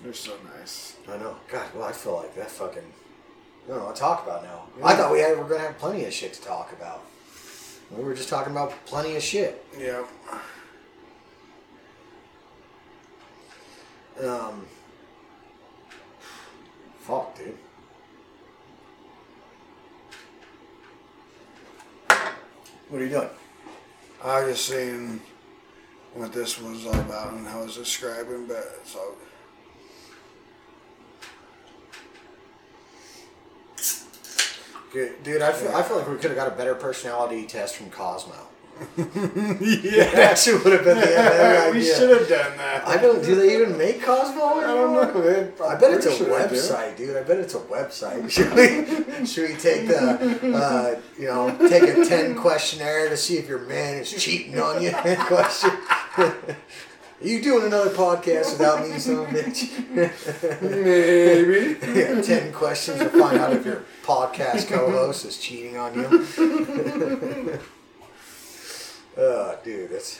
They're so nice. I know. God, well, I feel like that fucking. I don't know what to talk about now. I thought we had, were gonna have plenty of shit to talk about. We were just talking about plenty of shit. Yep. Um. Fuck, dude. What are you doing? I was just seeing what this was all about and how it's describing, but it's all. Good. Dude, I feel, I feel like we could have got a better personality test from Cosmo. *laughs* *laughs* yeah. That shit would have been the end *laughs* we should have done that. I don't. Do they even make Cosmo? I don't know. man. I bet it's a Pretty sure they do. website, dude. I bet it's a website. Should we, should we take the, uh, you know, take a ten questionnaire to see if your man is cheating on you? Question. Are you doing another podcast without me, son of a bitch? Maybe. yeah, ten questions to find out if your podcast *laughs* co-host is cheating on you. oh, *laughs* dude, that's.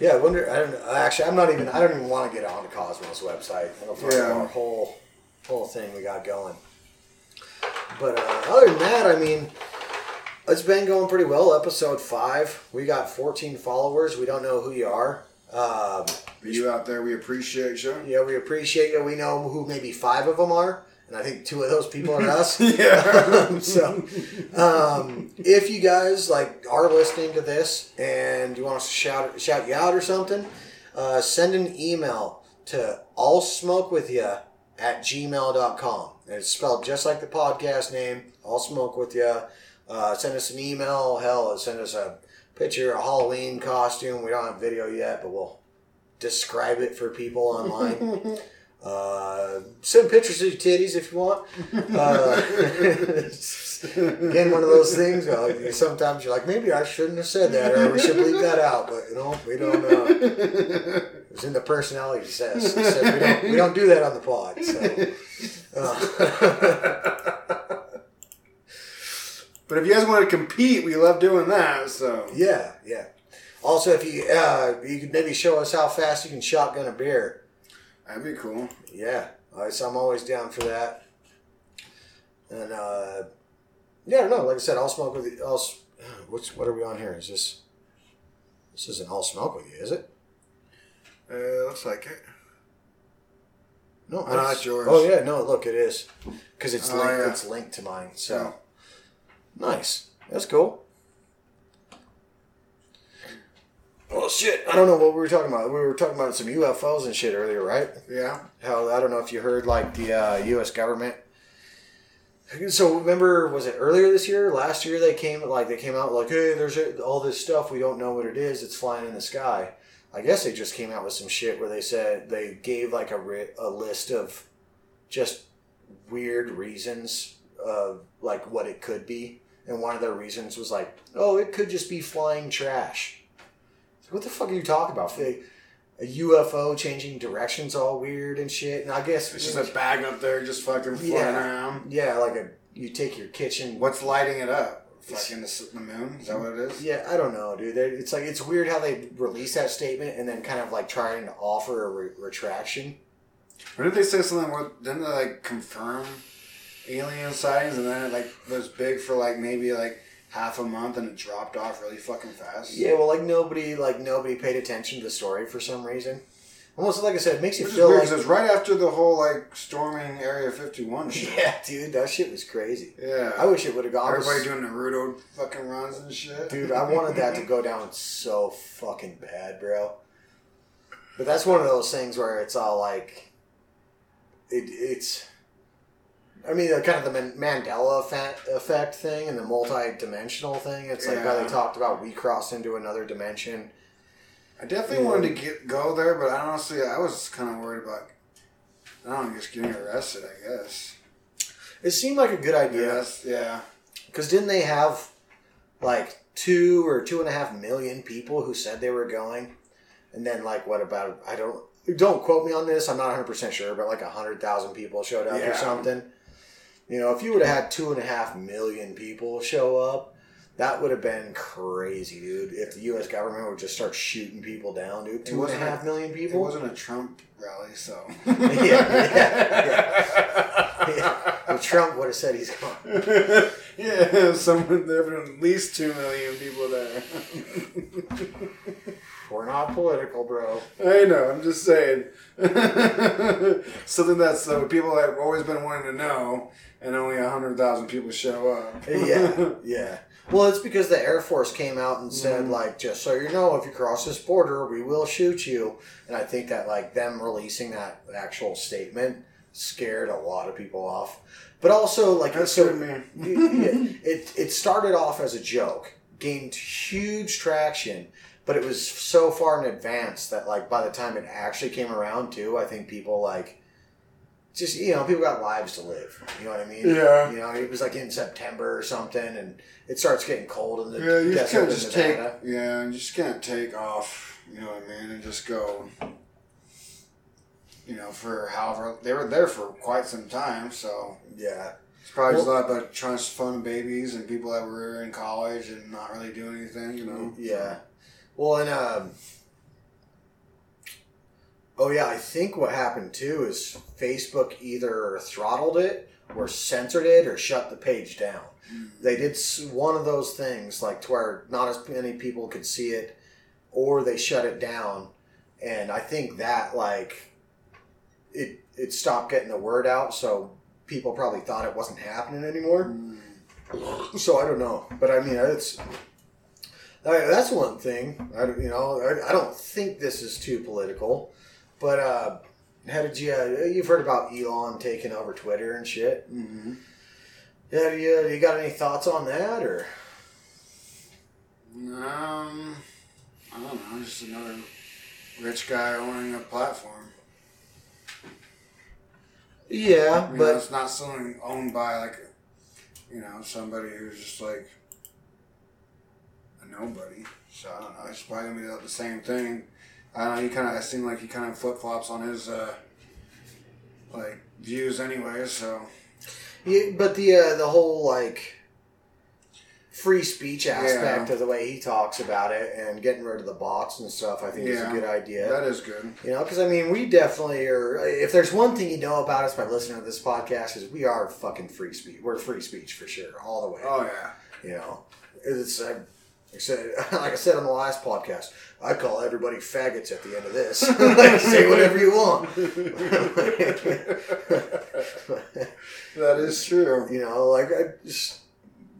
Yeah, I wonder. I don't know. Actually, I'm not even. I don't even want to get on the Cosmos website. I don't know Yeah. our whole whole thing we got going. But uh, other than that, I mean, it's been going pretty well. Episode five, we got 14 followers. We don't know who you are. Um, You out there, we appreciate you. yeah, we appreciate you. We know who maybe five of them are, and I think two of those people are us. *laughs* Yeah. *laughs* So, um, if you guys like are listening to this and you want us to shout shout you out or something, uh, send an email to all smoke with you at gmail.com. It's spelled just like the podcast name, all smoke with you. Uh, send us an email. Hell, send us a picture, of a Halloween costume. We don't have video yet, but we'll describe it for people *laughs* online. Uh, send pictures of your titties if you want. Uh, *laughs* again, one of those things. Uh, sometimes you're like, maybe I shouldn't have said that, or we should leave that out. But you know, we don't know. It's in the personality test. Says we don't we don't do that on the pod. So, uh, *laughs* But if you guys want to compete, we love doing that. So yeah, yeah. Also, if you uh, you could maybe show us how fast you can shotgun a beer. That'd be cool. Yeah, uh, so I'm always down for that. And uh, yeah, no, like I said, I'll smoke with you. I'll, *sighs* what's what are we on here? Is this this isn't all smoke with you, is it? Uh, looks like it. No, Oh, no, that's yours. Oh yeah, no, look, it is because it's Oh, linked. yeah. It's linked to mine. So nice. That's cool. Well, shit. I don't know what we were talking about. We were talking about some UFOs and shit earlier, right? Yeah. how I don't know if you heard like the uh, U.S. government. So remember, was it earlier this year? Last year they came like they came out like, hey, there's all this stuff we don't know what it is. It's flying in the sky. I guess they just came out with some shit where they said they gave like a ri- a list of just weird reasons of like what it could be, and one of their reasons was like, oh, it could just be flying trash. What the fuck are you talking about? They- a UFO changing directions all weird and shit. And I guess It's just a bag up there just fucking flying Yeah. around. yeah, like a you take your kitchen. What's lighting it up? Fucking the, the moon? Is that what it is? Yeah, I don't know, dude. They- It's like it's weird how they release that statement and then kind of like trying to offer a re- retraction. Or did they say something where didn't they like confirm alien sightings and then it like was big for like maybe like half a month and it dropped off really fucking fast? Yeah, well, like nobody, like nobody paid attention to the story for some reason. Almost like I said, it makes you Which feel weird like 'cause it was right after the whole like storming Area 51 *laughs* yeah, dude, that shit was crazy. Yeah. I wish it would have gone. Everybody doing the Naruto fucking runs and shit. Dude, I wanted that to go *laughs* down so fucking bad, bro. But that's one of those things where it's all like, it, it's. I mean, uh, kind of the Mandela effect, thing and the multi-dimensional thing. It's like how they talked about we cross into another dimension. I definitely wanted to get go there, but honestly, I was kind of worried about. I don't know, just getting arrested. I guess. It seemed like a good idea. Yes, yeah. Because didn't they have like two or two and a half million people who said they were going? And then like what about I don't don't quote me on this. I'm not 100 percent sure, but like hundred thousand people showed up or Yeah. something. You know, if you would have had two and a half million people show up, that would have been crazy, dude. If the U.S. government would just start shooting people down, dude. Two and a half million It people. wasn't a Trump rally, so. *laughs* yeah, yeah, yeah. If Trump would have said he's gone. *laughs* yeah, someone there were at least two million people there. *laughs* We're not political, bro. I know. I'm just saying something that's uh, people have always been wanting to know, and only hundred thousand people show up. yeah, *laughs* yeah. Well, it's because the Air Force came out and said, mm-hmm. like, just so you know, if you cross this border, we will shoot you. And I think that, like, them releasing that actual statement scared a lot of people off. But also, like, That so man. *laughs* yeah, it it started off as a joke, gained huge traction, but it was so far in advance that, like, by the time it actually came around, too, I think people like. Just you know, people got lives to live. You know what I mean? Yeah. You know, it was like in September or something, and it starts getting cold in the Yeah, you just can't just take. Yeah, you just can't take off. You know what I mean? And just go. You know, for however they were there for quite some time, so Yeah, it's probably just a lot about trying to fund babies and people that were in college and not really doing anything. You know. yeah. Well, and um, oh yeah, I think what happened too is Facebook either throttled it or censored it or shut the page down. They did one of those things, like to where not as many people could see it, or they shut it down, and I think that like it it stopped getting the word out, so people probably thought it wasn't happening anymore. Mm. So I don't know, but I mean, it's that's one thing. I you know I, I don't think this is too political, but uh, how did you? Uh, you've heard about Elon taking over Twitter and shit. hmm Yeah, do you, you got any thoughts on that or? Um, I don't know. Just another rich guy owning a platform. Yeah, You know, but it's not something owned by like, you know, somebody who's just like a nobody. So I don't know. It's probably gonna be the same thing. I don't know. He kind of. It seemed like he kind of flip flops on his uh, like views anyway. So yeah, but the uh, the whole like free speech aspect Yeah. of the way he talks about it and getting rid of the bots and stuff, I think is a good idea. that is good. You know, because I mean, we definitely are. If there's one thing you know about us by listening to this podcast, is we are fucking free speech. We're free speech for sure, all the way. Oh yeah. You know, it's I, I said, *laughs* like I said on the last podcast, I call everybody faggots at the end of this. *laughs* like, say whatever you want. *laughs* That is true. you know, like I just.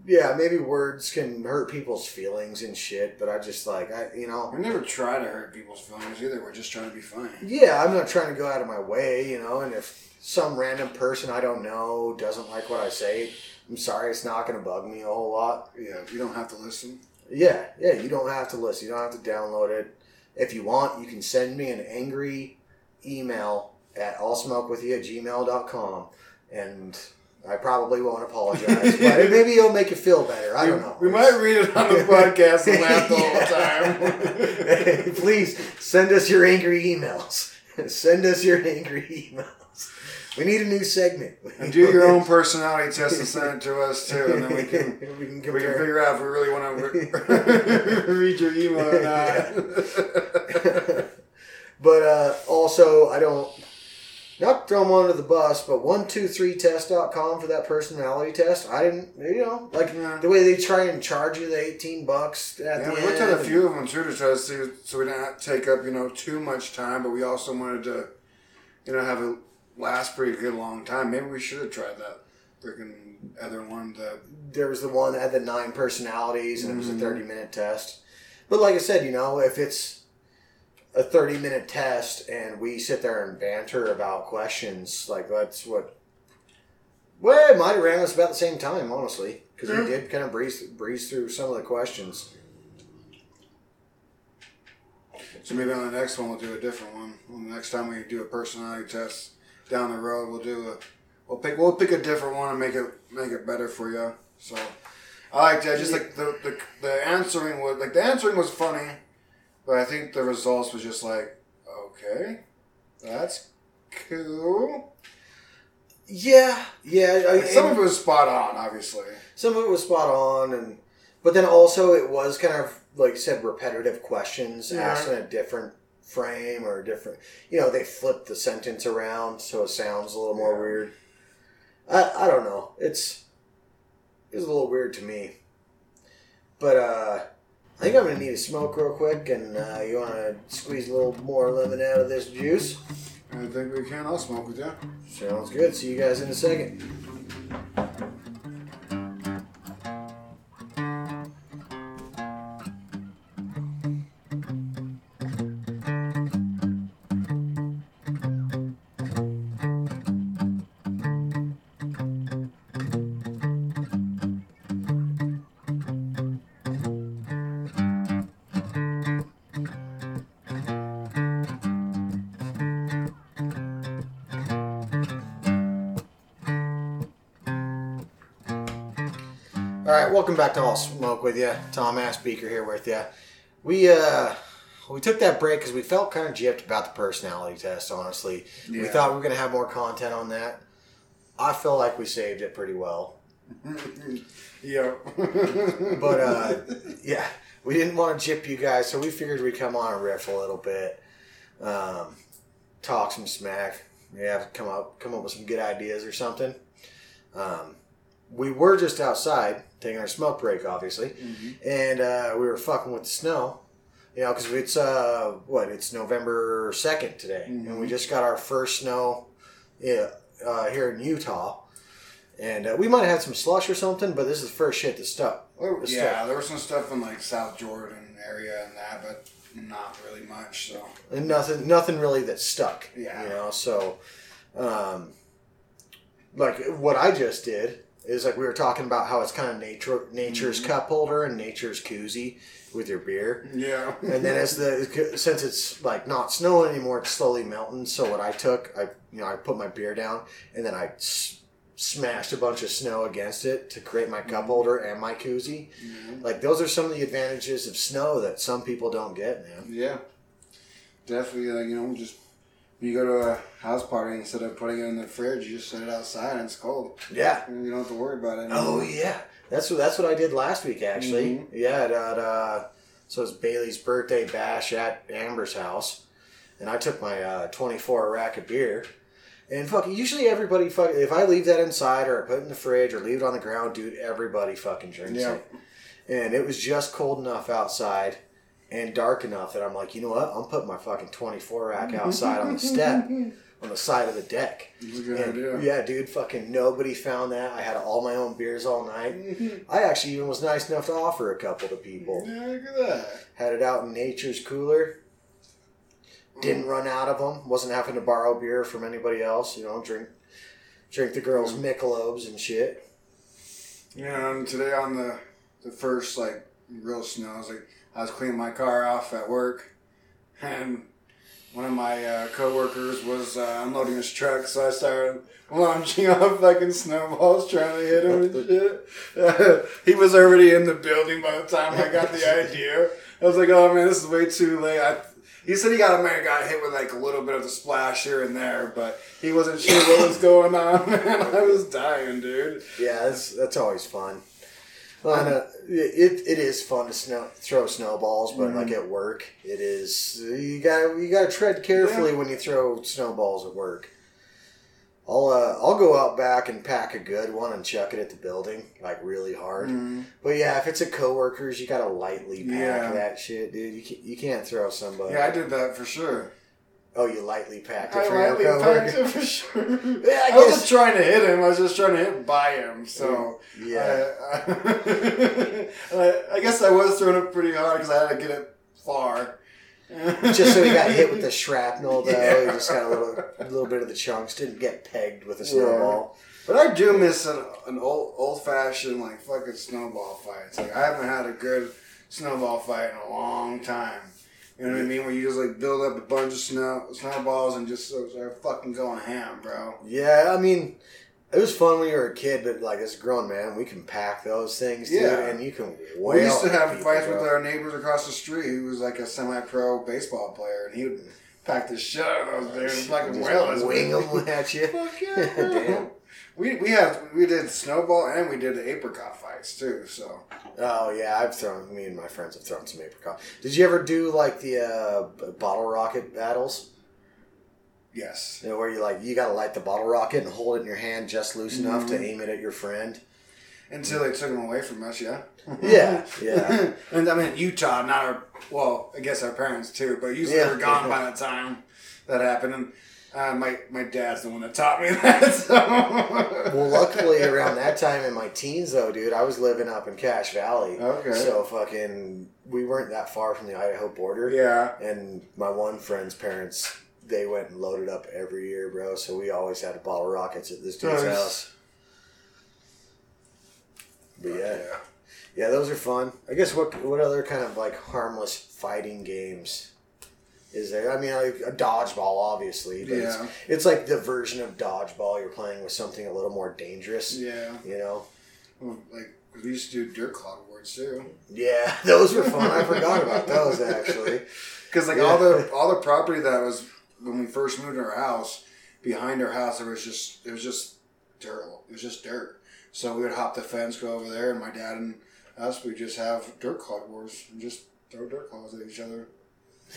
Yeah, maybe words can hurt people's feelings and shit, but I just like I, you know, We never try to hurt people's feelings either. We're just trying to be funny. Yeah, I'm not trying to go out of my way, you know, and if some random person I don't know doesn't like what I say, I'm sorry, it's not going to bug me a whole lot. Yeah, you don't have to listen. Yeah, yeah, you don't have to listen. You don't have to download it. If you want, you can send me an angry email at allsmokewithyou at gmail.com, and I probably won't apologize, but maybe it'll make you feel better. I don't know. We might read it on the *laughs* podcast and laugh all the whole time. *laughs* Please send us your angry emails. *laughs* send us your angry emails. We need a new segment. and do your own *laughs* personality test and send it to us too, and then we can *laughs* we can we can figure out if we really want to *laughs* read your email or not. but uh, also, I don't not throw them under the bus, but one two three test.com for that personality test. I didn't, you know, like Yeah. the way they try and charge you the eighteen bucks at Yeah, the we end. looked at a few of them too to try to see, so we didn't take up you know too much time, but we also wanted to, you know, have it last pretty good long time. Maybe we should have tried that freaking other one. That there was the one that had the nine personalities and it was a Mhm. 30 minute test but like i said you know if it's a 30 minute test and we sit there and banter about questions like that's what well it might have ran us about the same time honestly because Yeah. we did kind of breeze breeze through some of the questions so maybe on the next one we'll do a different one. Well, the next time we do a personality test down the road, we'll do a we'll pick we'll pick a different one and make it make it better for you. So I liked it. I just like the, the the answering was like the answering was funny, but I think the results was just like okay, that's cool. Yeah, yeah. I, Like, some of it was spot on, obviously. some of it was spot on, and but then also it was kind of like you said, repetitive questions Yeah. asked in a different frame or a different. You know, they flip the sentence around so it sounds a little more Yeah. weird. I I don't know. It's it was a little weird to me, but uh. I think I'm gonna need a smoke real quick, and uh, you want to squeeze a little more lemon out of this juice. I think we can. I'll smoke with you. Sounds good. See you guys in a second. Welcome back to All Smoke with you. Tom Ass Beaker here with you. We uh we took that break because we felt kind of gypped about the personality test. Honestly, we thought we were gonna have more content on that. I feel like we saved it pretty well, *laughs* yeah. *laughs* but uh yeah, we didn't want to gyp you guys, so we figured we'd come on and riff a little bit, um, talk some smack, yeah, come up come up with some good ideas or something. Um, we were just outside taking our smoke break, obviously, Mhm. and uh, we were fucking with the snow. You know, because it's uh, what it's November second today, and we Mhm. just got our first snow, yeah, uh, here in Utah, and uh, we might have had some slush or something, but this is the first shit that stuck. Yeah, there was some stuff in like South Jordan area and that, but not really much. So and nothing nothing really that stuck Yeah. you know so um like what i just did is like we were talking about how it's kind of nature nature's Mhm. cup holder and nature's koozie with your beer yeah, and then as *laughs* the since it's like not snowing anymore it's slowly melting so what i took i you know i put my beer down and then i s- smashed a bunch of snow against it to create my cup holder and my koozie Mhm. like those are some of the advantages of snow that some people don't get man yeah, definitely. Like you know, just you go to a house party instead of putting it in the fridge, you just set it outside and it's cold. yeah And you don't have to worry about it. Oh yeah, that's what that's what I did last week actually. Mhm. Yeah, at, uh, so it's Bailey's birthday bash at Amber's house, and I took my uh, 24 rack of beer. And fuck, usually everybody fuck. If I leave that inside or I put it in the fridge or leave it on the ground, dude, everybody fucking drinks Yeah. it. And it was just cold enough outside and dark enough that I'm like, you know what? I'm putting my fucking 24 rack *laughs* outside on the step on the side of the deck. It's a good And, idea. yeah, dude, fucking nobody found that. I had all my own beers all night. *laughs* I actually even was nice enough to offer a couple to people. Yeah, look at that. Had it out in nature's cooler. Didn't run out of them. Wasn't having to borrow beer from anybody else. You know, drink drink the girls' Michelobs and shit. Yeah, and today on the the first like real snow, I was like I was cleaning my car off at work, and one of my uh, coworkers was uh, unloading his truck, so I started launching *laughs* off fucking snowballs trying to hit him and *laughs* shit. *laughs* he was already in the building by the time I got the idea. I was like, oh man, this is way too late. I, he said he got a man got hit with like a little bit of the splash here and there, but he wasn't sure what was going on. Man, I was dying, dude. Yeah, that's that's always fun. Well, and, uh, it, it is fun to snow, throw snowballs, but like at work, it is you got you got to tread carefully when you throw snowballs at work. I'll uh, I'll go out back and pack a good one and chuck it at the building like really hard. Mhm. But yeah, if it's a coworkers, you gotta lightly pack Yeah. that shit, dude. You can't, you can't throw somebody. Yeah, I did that for sure. Oh, you lightly packed it I for your lightly coworker. packed it for sure. *laughs* Yeah, I I, was guess- just trying to hit him. I was just trying to hit by him. So Yeah. I, I, *laughs* I guess I was throwing it pretty hard because I had to get it far. *laughs* just so he got hit with the shrapnel, though. Yeah. He just got a little, a little bit of the chunks. Didn't get pegged with a snowball. But I do miss an, an old old fashioned like fucking snowball fights. Like I haven't had a good snowball fight in a long time. You know what I mean? Where you just like build up a bunch of snow snowballs and just start fucking going ham, bro. Yeah, I mean, It was fun when you were a kid, but like as a grown man, we can pack those things, dude, Yeah. and you can. We used to have fights with our neighbors across the street who was like a semi-pro baseball player, and he would pack the shit out of those things, fucking Just wail wing them at you. Fuck yeah. *laughs* Damn. We we had we did snowball and we did the apricot fights too. So Oh yeah, I've thrown. Me and my friends have thrown some apricot. Did you ever do like the uh, bottle rocket battles? yes, You know, where you like you gotta light the bottle rocket and hold it in your hand just loose enough Mm-hmm. to aim it at your friend. until they took them away from us. Yeah. Yeah, yeah. *laughs* and I mean Utah, not our well, I guess our parents too, but usually Yeah. were gone by the time that happened. And uh, my my dad's the one that taught me *laughs* that. So. Well, luckily around that time in my teens, though, dude, I was living up in Cache Valley. Okay. So fucking, we weren't that far from the Idaho border. yeah. And my one friend's parents, they went and loaded up every year, bro. So we always had a bottle of rockets at this dude's Nice. house. But yeah, yeah, those are fun. I guess what what other kind of like harmless fighting games is there? I mean, like a dodgeball, obviously, but Yeah. it's, it's like the version of dodgeball. You're playing with something a little more dangerous. Yeah. You know? Well, like we used to do dirt clod awards too. Yeah, *laughs* those were fun. I forgot about those actually. *laughs* Because like Yeah. all the all the property that was when we first moved to our house, behind our house there was just it was just dirt. It was just dirt. So we would hop the fence, go over there, and my dad and us we just have dirt clod wars and just throw dirt clods at each other.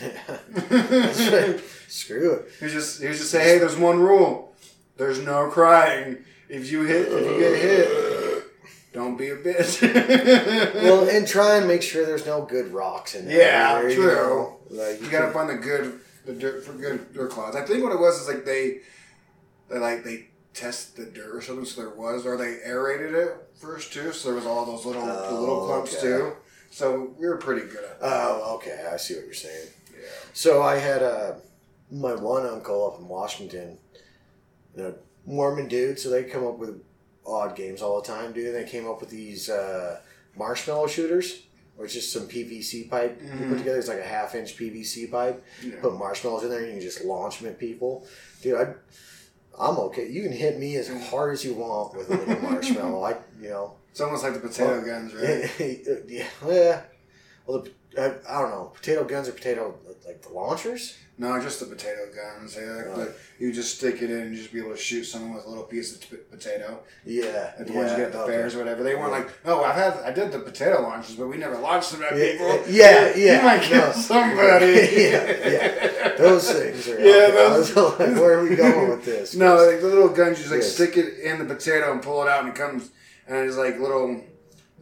*laughs* That's right. Screw it. He just he just say, hey, there's one rule. There's no crying. If you hit, if you get hit, don't be a bitch. *laughs* Well, and try and make sure there's no good rocks in there. Yeah, either, true. know? Like You gotta find the good, the dirt for good dirt clouds. I think what it was is like they, they like they test the dirt or something. So there was, or they aerated it first too. So there was all those little, the little Oh, clumps okay. too. So we were pretty good at that. Oh, okay. I see what you're saying. So I had uh, my one uncle up in Washington, you know, Mormon dude. So they come up with odd games all the time, dude. They came up with these uh, marshmallow shooters, which is some PVC pipe you Mhm. put together. It's like a half inch PVC pipe. Yeah. Put marshmallows in there, and you can just launch them at people, dude. I, I'm okay. You can hit me as hard as you want with a little *laughs* marshmallow. I, you know, It's almost like the potato Well, guns, right? yeah, *laughs* yeah. Well, the, I, I don't know. Potato guns or potato like the launchers? No, just the potato guns. Yeah, Right. but you just stick it in and just be able to shoot someone with a little piece of t- potato. Yeah, Like the yeah, ones you get at the okay. fairs or whatever. They weren't like, oh, I've had, I did the potato launches, but we never launched them at Yeah, people. yeah, yeah, You might kill no. *laughs* somebody. *laughs* yeah, yeah. Those things are. *laughs* Yeah. Those- like, where are we going with this? No, like the little guns, you just like Yes. stick it in the potato and pull it out, and it comes, and it's like little.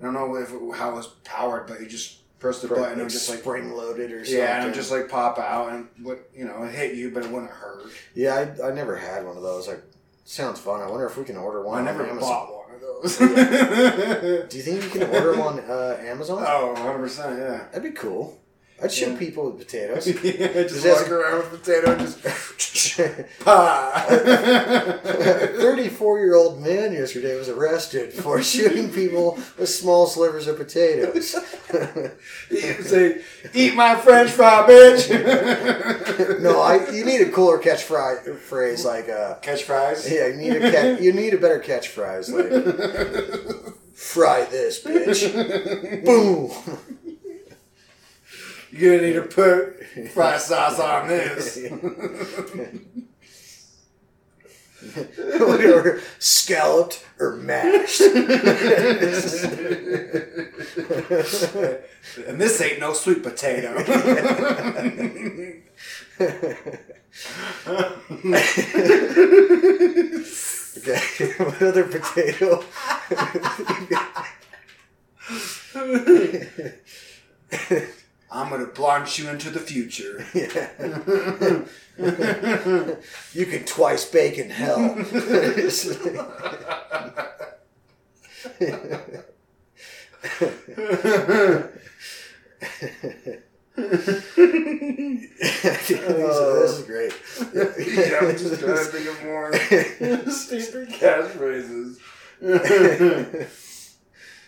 I don't know if it, how it was powered, but you just press the button and just like spring loaded or something. yeah, and it would just like pop out and what you know, it hit you, but it wouldn't hurt. yeah. I, I never had one of those. Like, sounds fun. I wonder if we can order one. I never Amazon. bought one of those. *laughs* Do you think you can order them on uh, Amazon? oh, 100 percent, yeah. That'd be cool. I'd shoot Yeah. people with potatoes. *laughs* yeah, just That's- walk around with potato and just *laughs* *laughs* pa. 34 year old man yesterday was arrested for shooting people with small slivers of potatoes. Say, "Eat my French fry, bitch." no, I, you need a cooler catch fry, phrase like, uh, Catch fries. yeah, you need a catch, you need a better catch phrase like, fry this bitch. Boom. You're gonna need to put *laughs* fry sauce on this. Whatever, scalloped or mashed. *laughs* and this ain't no sweet potato. *laughs* Okay, what other potato? I'm gonna launch you into the future. *laughs* you can twice bake in hell. *laughs* so this is great. yeah, I'm just trying to think of more *laughs* stupid catchphrases.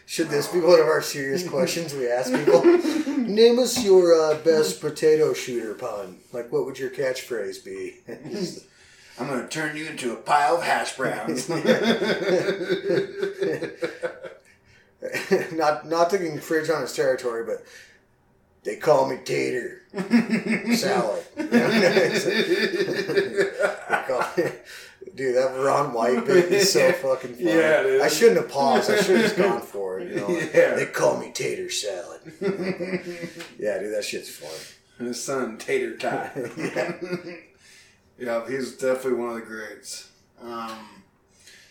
Should this be one of our serious *laughs* questions we ask people? Name us your uh, best potato shooter pun. Like, what would your catchphrase be? *laughs* I'm gonna turn you into a pile of hash browns. *laughs* not not to infringe on his territory, but they call me Tater Salad. They call me- Dude, that Ron White bit is so *laughs* fucking funny. Yeah. I shouldn't have paused. I should have just gone for it. You know, Yeah. they call me Tater Salad. *laughs* yeah, dude, that shit's funny. His son, Tater Tot. *laughs* yeah, he's definitely one of the greats. Um,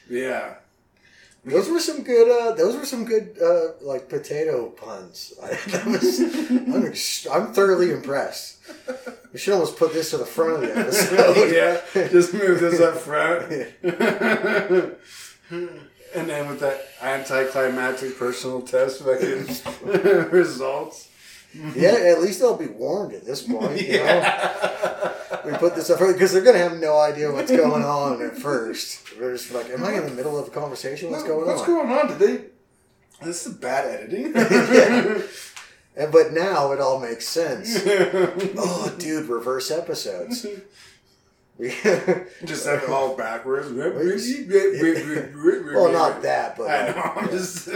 yeah. Those were some good. Uh, those were some good, uh, like potato puns. *laughs* I, was, I'm, ex- I'm thoroughly impressed. We should almost put this to the front of the episode. *laughs* yeah, just move this up front. *laughs* and then with that anticlimactic personal test fucking results. *laughs* Yeah, at least they'll be warned at this point. You know, we put this up because they're gonna have no idea what's going on at first. They're just like, "Am I in the middle of a conversation? What's going What's on?" What's going on? Did they? This is bad editing. *laughs* Yeah. And but now it all makes sense. *laughs* Oh, dude, reverse episodes. We, Just have it all backwards. well, well, not that, but I know. I'm just.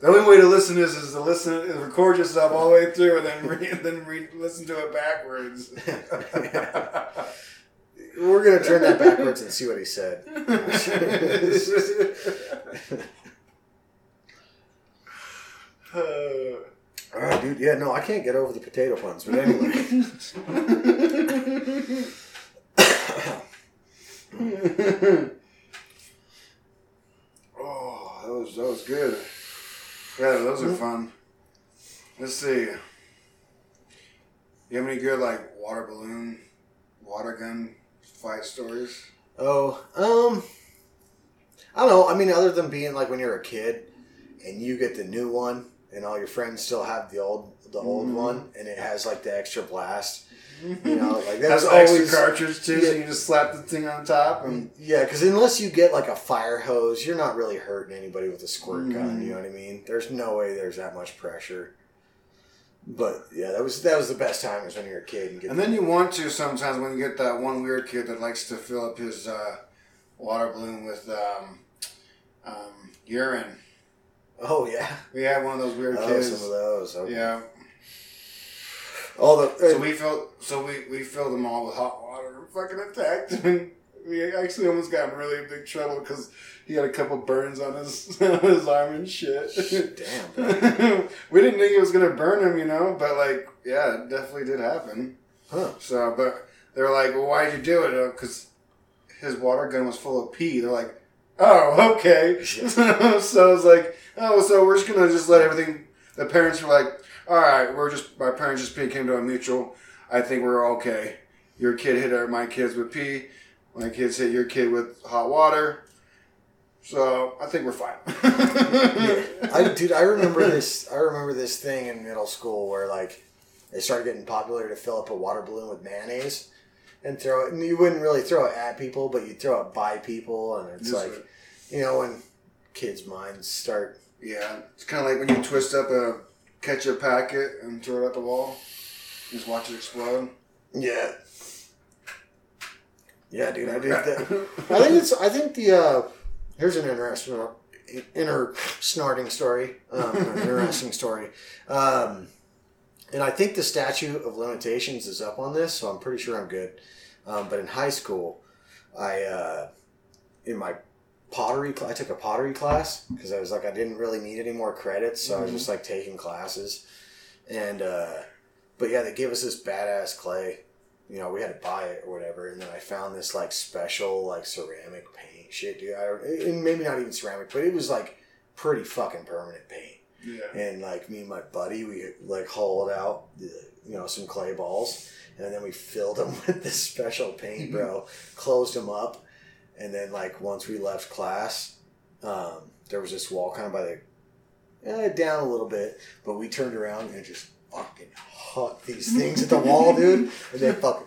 The only way to listen to this is to listen, is record yourself all the way through, and then re, and *laughs* then re, listen to it backwards. *laughs* we're gonna turn that backwards and see what he said. Uh, *laughs* All right, dude. Yeah, no, I can't get over the potato puns. But anyway, *coughs* *coughs* *coughs* oh, that was that was good. Yeah, those are fun. Let's see. You have any good like water balloon, water gun fight stories? oh, um, I don't know. I mean, other than being like when you're a kid and you get the new one, and all your friends still have the old the old Mhm. one, and it has like the extra blast. You know, like That's always cartridge too, so you just slap the thing on top and Yeah, because unless you get like a fire hose, you're not really hurting anybody with a squirt gun. Mhm. You know what I mean? There's no way there's that much pressure. But yeah, that was that was the best time is when you're a kid and get. And then you want to sometimes when you get that one weird kid that likes to fill up his uh, water balloon with um, um, urine. oh yeah, We had one of those weird oh kids. some of those. Okay. Yeah. All the So uh, we filled. So we, we filled them all with hot water and fucking attacked *laughs* him. We actually almost got in really big trouble because he had a couple burns on his *laughs* on his arm and shit. damn. *laughs* We didn't think it was gonna burn him, you know, but like, yeah, it definitely did happen. Huh. So, but they were like, "Well, why'd you do it?" Uh, because his water gun was full of pee. They're like, "Oh, okay." so I was like, "Oh, so we're just gonna just let everything." The parents were like, "All right, we're just my parents just came to a mutual. I think we're okay. Your kid hit my kids with pee. My kids hit your kid with hot water." So I think we're fine. I dude, I remember *laughs* this. I remember this thing in middle school where like it started getting popular to fill up a water balloon with mayonnaise and throw it. And you wouldn't really throw it at people, but you throw it by people, and it's like- you know when kids' minds start. Yeah, it's kind of like when you twist up a ketchup packet and throw it at the wall. Just watch it explode. Yeah. Yeah, dude, I did that. *laughs* I think it's. I think the. uh Here's an interesting, inner snorting story. Um, interesting story. Um, and I think the statute of limitations is up on this, so I'm pretty sure I'm good. Um, but in high school, I uh, in my pottery, I took a pottery class because I was like I didn't really need any more credits, so I was mm-hmm. just like taking classes, and uh, but yeah, they gave us this badass clay. You know, we had to buy it or whatever, and then I found this like special like ceramic paint shit, dude. I, and maybe not even ceramic, but it was like pretty fucking permanent paint. Yeah. And like me and my buddy, we like hauled out, the, you know, some clay balls, and then we filled them *laughs* with this special paint, mm-hmm. bro. Closed them up, and then like once we left class, um, there was this wall kind of by the eh, down a little bit, but we turned around and just fucking hucked these things at the wall, dude, and they fucking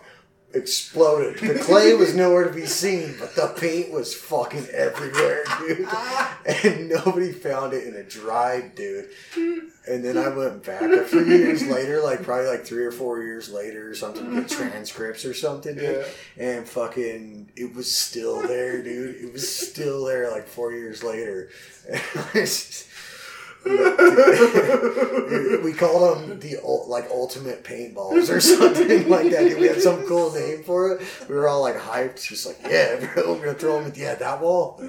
exploded. The clay was nowhere to be seen, but the paint was fucking everywhere, dude. Ah. And nobody found it, in it dried, dude. And then I went back a few years later, like probably like three or four years later or something, get transcripts or something, dude. And fucking, it was still there, dude. It was still there like four years later. *laughs* *laughs* We called them the like ultimate paintballs or something like that. Dude. We had some cool name for it. We were all like hyped, just like, yeah, bro, *laughs* we're gonna throw them at yeah that wall.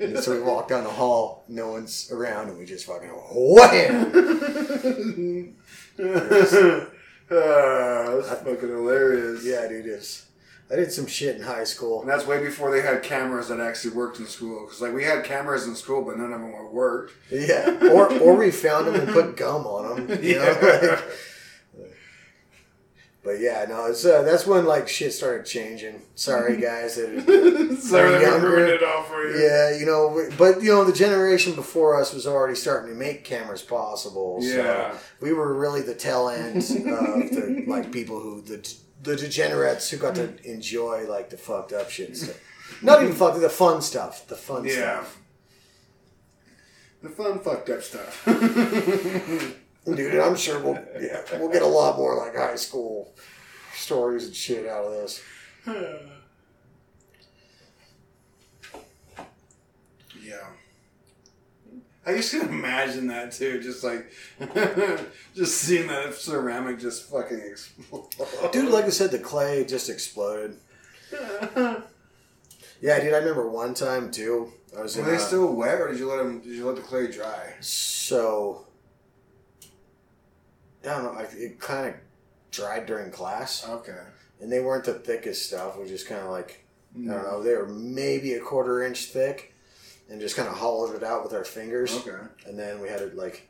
And so we walked down the hall, no one's around, and we just fucking wham. Ah, *laughs* that's fucking hilarious. Yeah, dude, it's. I did some shit in high school. And that's way before they had cameras that actually worked in school. Because like we had cameras in school, but none of them worked. Yeah, or or we found them and put gum on them. You *laughs* know, like, but yeah, no, it's uh, that's when like shit started changing. Sorry, guys. That, *laughs* Sorry that younger. ruined it all for you. yeah, you know, but you know, the generation before us was already starting to make cameras possible. Yeah. We were really the tail end of the like *laughs* people who the the degenerates who got to enjoy like the fucked up shit stuff. Not even fucked, up, the fun stuff. The fun Yeah. stuff. The fun fucked up stuff. *laughs* Dude, I'm sure we'll yeah we'll get a lot more like high school stories and shit out of this. yeah. I just can imagine that too. Just like, *laughs* just seeing that ceramic just fucking explode. Dude, like I said, the clay just exploded. Yeah, dude, I remember one time too. I was in Were they a- still wet, or did you let them? Did you let the clay dry? so I don't know. I, it kind of dried during class, Okay. and they weren't the thickest stuff. We just kind of like I don't know. They were maybe a quarter inch thick, and just kind of hollowed it out with our fingers. Okay. and then we had it like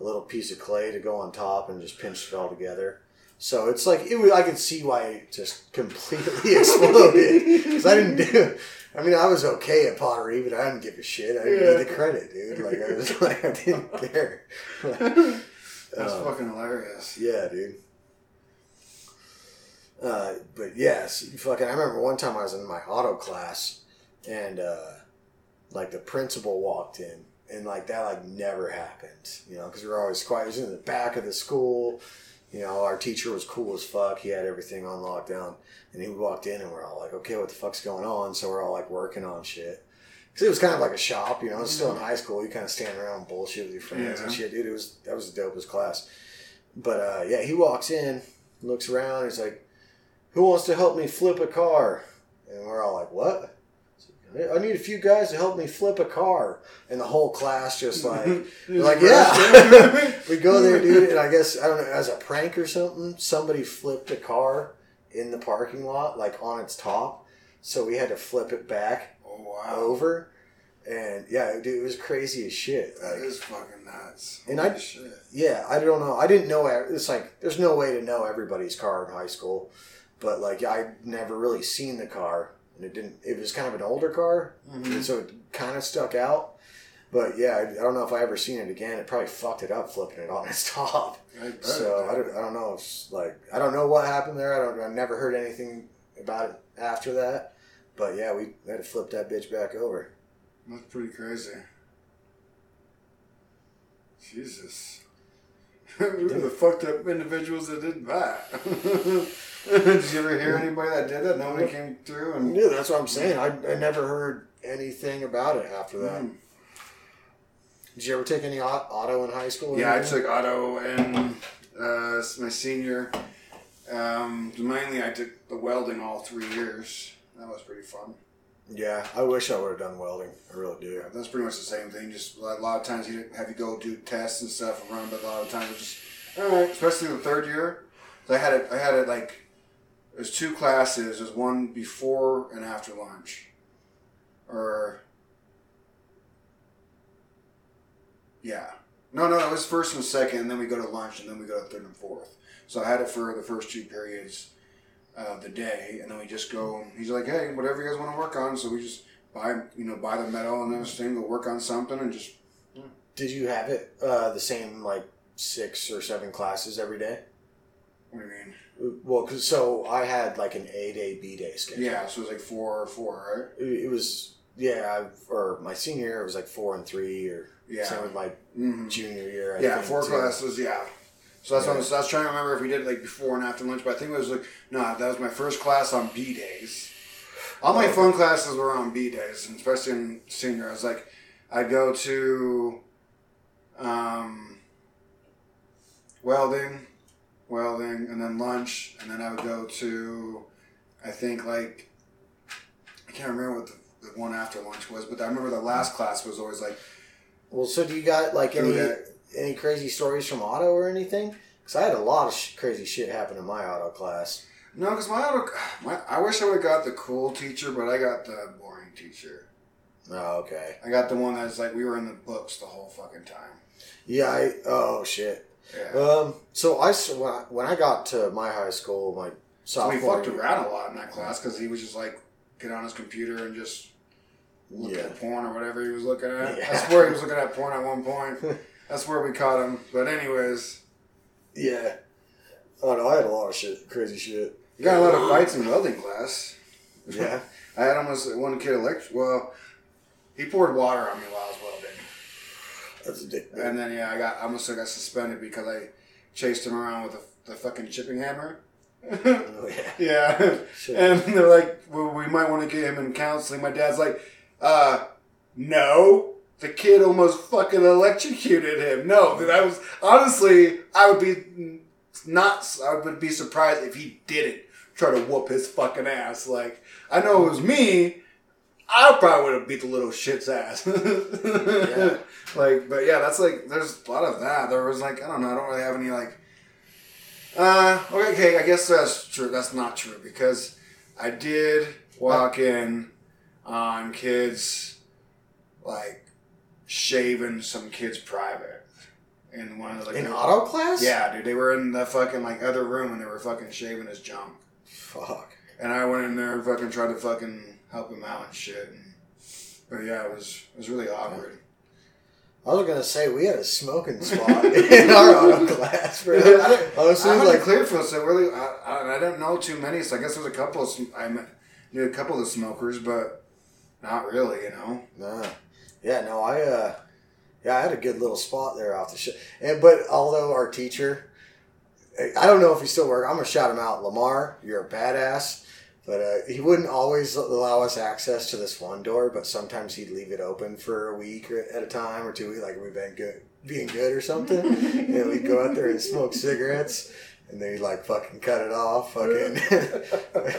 a little piece of clay to go on top and just pinched it all together. So it's like it was, I could see why it just *laughs* completely exploded *laughs* because I didn't do. I mean, I was okay at pottery, but I didn't give a shit. I didn't Yeah. need the credit, dude. Like I was *laughs* like I didn't care. That's Uh, fucking hilarious. yeah, dude. Uh, but yes, fucking. I remember one time I was in my auto class, and uh, like the principal walked in, and like that like never happened, you know, because we were always quiet. It was in the back of the school. You know, our teacher was cool as fuck. He had everything on lockdown, and he walked in, and we're all like, "Okay, what the fuck's going on?" So we're all like working on shit. Cause it was kind of like a shop, you know. It's still in high school. You kind of stand around and bullshit with your friends and shit, dude. It was that was the dopest class. But uh, yeah, he walks in, looks around. He's like, "Who wants to help me flip a car?" And we're all like, "What?" I need a few guys to help me flip a car, and the whole class just like, *laughs* like, yeah. *laughs* we go there, dude, and I guess I don't know, as a prank or something, somebody flipped a car in the parking lot, like on its top, so we had to flip it back wow. over, and yeah, dude, it was crazy as shit. That Like, is fucking nuts. And I- shit. yeah, I don't know. I didn't know. It's like there's no way to know everybody's car in high school, but like I'd never really seen the car, and it didn't. It was kind of an older car, Mhm. and so it kind of stuck out. But yeah, I, I don't know if I ever seen it again. It probably fucked it up flipping it on its *laughs* top. I. So I don't, I don't know. If, like I don't know what happened there. I don't. I never heard anything about it after that. But yeah, we had to flip that bitch back over. That's pretty crazy. Jesus. *laughs* Who the fucked up individuals that did that? *laughs* did you ever hear anybody that did that? Nobody came through and. Yeah, that's what I'm saying. I, I never heard anything about it after that. Mm. Did you ever take any auto in high school? Yeah, I took auto and uh, my senior. Um, mainly, I took the welding all three years. That was pretty fun. Yeah, I wish I would have done welding. I really do. Yeah, that's pretty much the same thing. Just a lot of times you have you go do tests and stuff and run, but a lot of times just all right. Especially the third year, I had it. I had it like there's two classes. There's one before and after lunch, or yeah, no, no, it was first and second, and then we go to lunch, and then we go to third and fourth. So I had it for the first two periods of the day, and then we just go. He's like, hey, whatever you guys want to work on. So we just buy, you know, buy the metal and everything, go work on something, and just Did you have it uh, the same like six or seven classes every day? What do you mean? Well, cause so I had like an A day, B day schedule. Yeah, so it was like four or four, right? It, it was yeah, I, or my senior year it was like four and three, or Yeah. same with my Mm-hmm. junior year. I Yeah, think, four too. classes. Yeah. So that's what I Yeah. was, I was trying to remember if we did it like before and after lunch, but I think it was like no, that was my first class on B days. All my fun classes were on B days, and especially in senior. I was like, I'd go to um, welding, welding, and then lunch, and then I would go to, I think like, I can't remember what the, the one after lunch was, but I remember the last class was always like Well, so do you got like any that. Any crazy stories from auto or anything? Because I had a lot of sh- crazy shit happen in my auto class. No, because my auto, my, I wish I would have got the cool teacher, but I got the boring teacher. Oh, okay. I got the one that's like we were in the books the whole fucking time. Yeah. I, oh shit. Yeah. Um. So I when I, when I got to my high school, my so we fucked around a lot in that class because he was just like get on his computer and just look Yeah. at porn or whatever he was looking at. *laughs* Yeah. I swear he was looking at porn at one point. *laughs* That's where we caught him. But anyways, Yeah. Oh no, I had a lot of shit, crazy shit. you got a lot of fights in welding class. Yeah. *laughs* I had almost one kid elect. Well, he poured water on me while I was welding. That's a dick. And then yeah, I got I almost got suspended because I chased him around with the, the fucking chipping hammer. Oh, yeah. *laughs* yeah, Shit. and they're like, well, we might want to get him in counseling. My dad's like, uh, no. The kid almost fucking electrocuted him. No, that I was honestly, I would be not, I would be surprised if he didn't try to whoop his fucking ass. Like, I know it was me. I probably would have beat the little shit's ass. *laughs* Yeah. Like, but yeah, that's like, there's a lot of that. There was like, I don't know, I don't really have any like, uh, okay, okay, I guess that's true. That's not true because I did walk in on kids like shaving some kids private in one of the like In the- auto class? Yeah, dude, they were in the fucking like other room and they were fucking shaving his junk. Fuck. And I went in there and fucking tried to fucking help him out and shit. And, but yeah, it was it was really awkward. I was gonna say we had a smoking *laughs* spot *laughs* in our auto class, bro. I Honestly, oh, I it was like Clearfield, so really, I, I, I didn't know too many. So I guess there's a couple of I knew a couple of smokers, but not really, you know. Nah. Yeah, no, I uh yeah, I had a good little spot there off the shit. And but although our teacher I don't know if he still works. I'm gonna shout him out. Lamar, you're a badass. But uh, he wouldn't always allow us access to this one door, but sometimes he'd leave it open for a week or- at a time or two. Like we've been good, being good or something. *laughs* and we'd go out there and smoke cigarettes, and then he'd like fucking cut it off. Fucking. *laughs*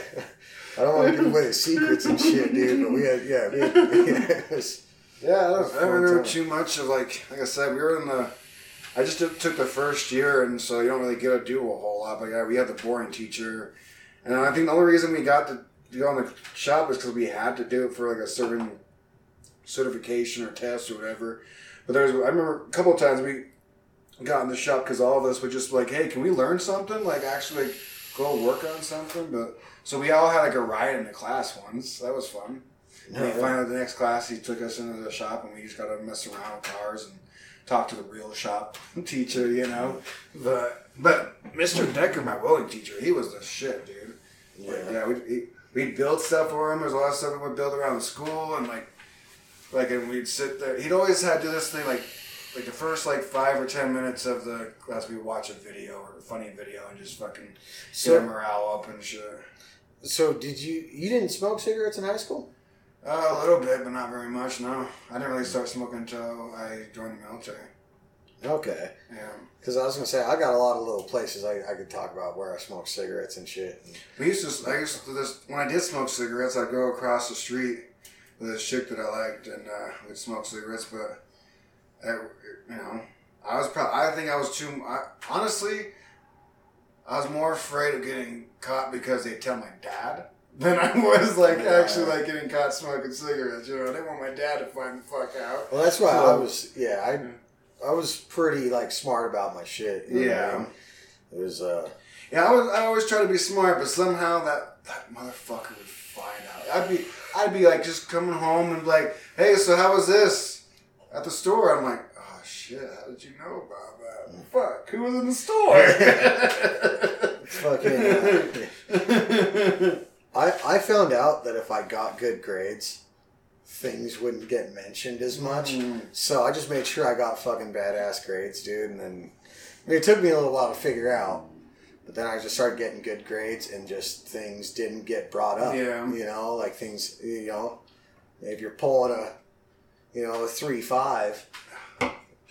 I don't want to give away the secrets and shit, dude. But we had, yeah, we had, *laughs* it was, Yeah, I don't, I don't remember too much of like like I said, we were in the. I just took took the first year, and so you don't really get to do a whole lot. But yeah, we had the boring teacher, and I think the only reason we got to go on the shop is because we had to do it for like a certain certification or test or whatever. But there was, I remember a couple of times we got in the shop because all of us were just like, hey, can we learn something? Like actually go work on something. But so we all had like a ride in the class once. That was fun. And we finally, the next class, he took us into the shop, and we just got to mess around with cars and talk to the real shop *laughs* teacher, you know. But but Mr. Decker, my welding teacher, he was the shit, dude. Like, Yeah. yeah, we we we'd build stuff for him. There's a lot of stuff we would build around the school, and like like, and we'd sit there. He'd always had to do this thing like. Like the first like five or ten minutes of the class, we would watch a video or a funny video and just fucking So- get our morale up and shit. So did you? You didn't smoke cigarettes in high school? Uh, a little bit, but not very much. No, I didn't really start smoking until I joined the military. Okay. Yeah, Because I was gonna say I got a lot of little places I, I could talk about where I smoke cigarettes and shit. we used to. I used to this when I did smoke cigarettes. I'd go across the street with this chick that I liked, and uh, we'd smoke cigarettes. But I, you know, I was probably. I think I was too. I, honestly, I was more afraid of getting caught because they tell my dad than I was like Yeah. actually like getting caught smoking cigarettes. You know, I didn't want my dad to find the fuck out. Well, that's why So- I was. Yeah, I I was pretty like smart about my shit. I Yeah. mean? It was. uh Yeah, I was. I always try to be smart, but somehow that that motherfucker would find out. I'd be, I'd be like just coming home and like, hey, so how was this at the store? I'm like, oh shit, how did you know about that? Fuck, who was in the store? *laughs* fucking. uh, *laughs* I I found out that if I got good grades, things wouldn't get mentioned as much. Mm. So I just made sure I got fucking badass grades, dude. And then I mean, it took me a little while to figure out, but then I just started getting good grades, and just things didn't get brought up. Yeah. You know, like things. You know, if you're pulling a, you know, a three five,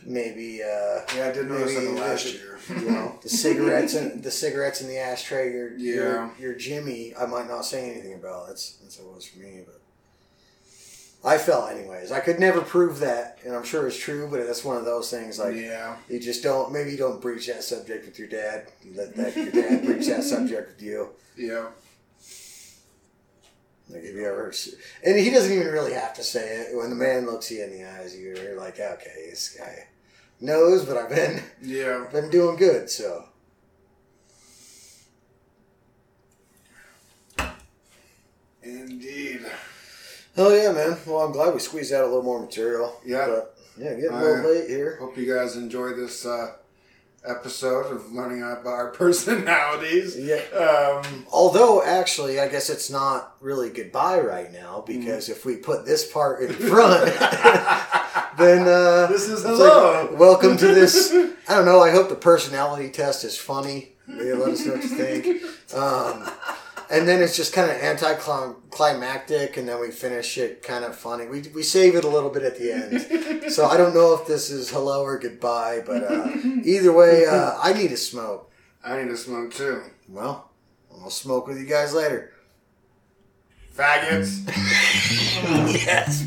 maybe. uh Yeah, I did notice that the last the- year. *laughs* you know the cigarettes and the cigarettes in the ashtray. Your Yeah. your, your Jimmy. I might not say anything about. That's that's what it was for me, but I felt anyways. I could never prove that, and I'm sure it's true. But that's one of those things. Like yeah. you just don't. Maybe you don't breach that subject with your dad. You let that your dad *laughs* breach that subject with you. Yeah. Like if you ever, and he doesn't even really have to say it. When the man looks you in the eyes, you're like, okay, this guy knows, but I've been Yeah. I've been doing good. So Indeed. hell yeah, man. Well, I'm glad we squeezed out a little more material. Yeah. but yeah, getting a little late here. Hope you guys enjoy this uh, episode of learning about our *laughs* personalities. Yeah. Um, Although, actually, I guess it's not really goodbye right now because if we put this part in front, *laughs* *laughs* then uh, *laughs* This is hello. like, welcome to this. *laughs* I don't know. I hope the personality test is funny. Maybe let us know what you think. Um, and then it's just kind of anticlimactic, and then we finish it kind of funny. We, we save it a little bit at the end. So I don't know if this is hello or goodbye, but uh, either way, uh, I need to smoke. I need to smoke too. Well, I'll smoke with you guys later. Faggots. *laughs* yes.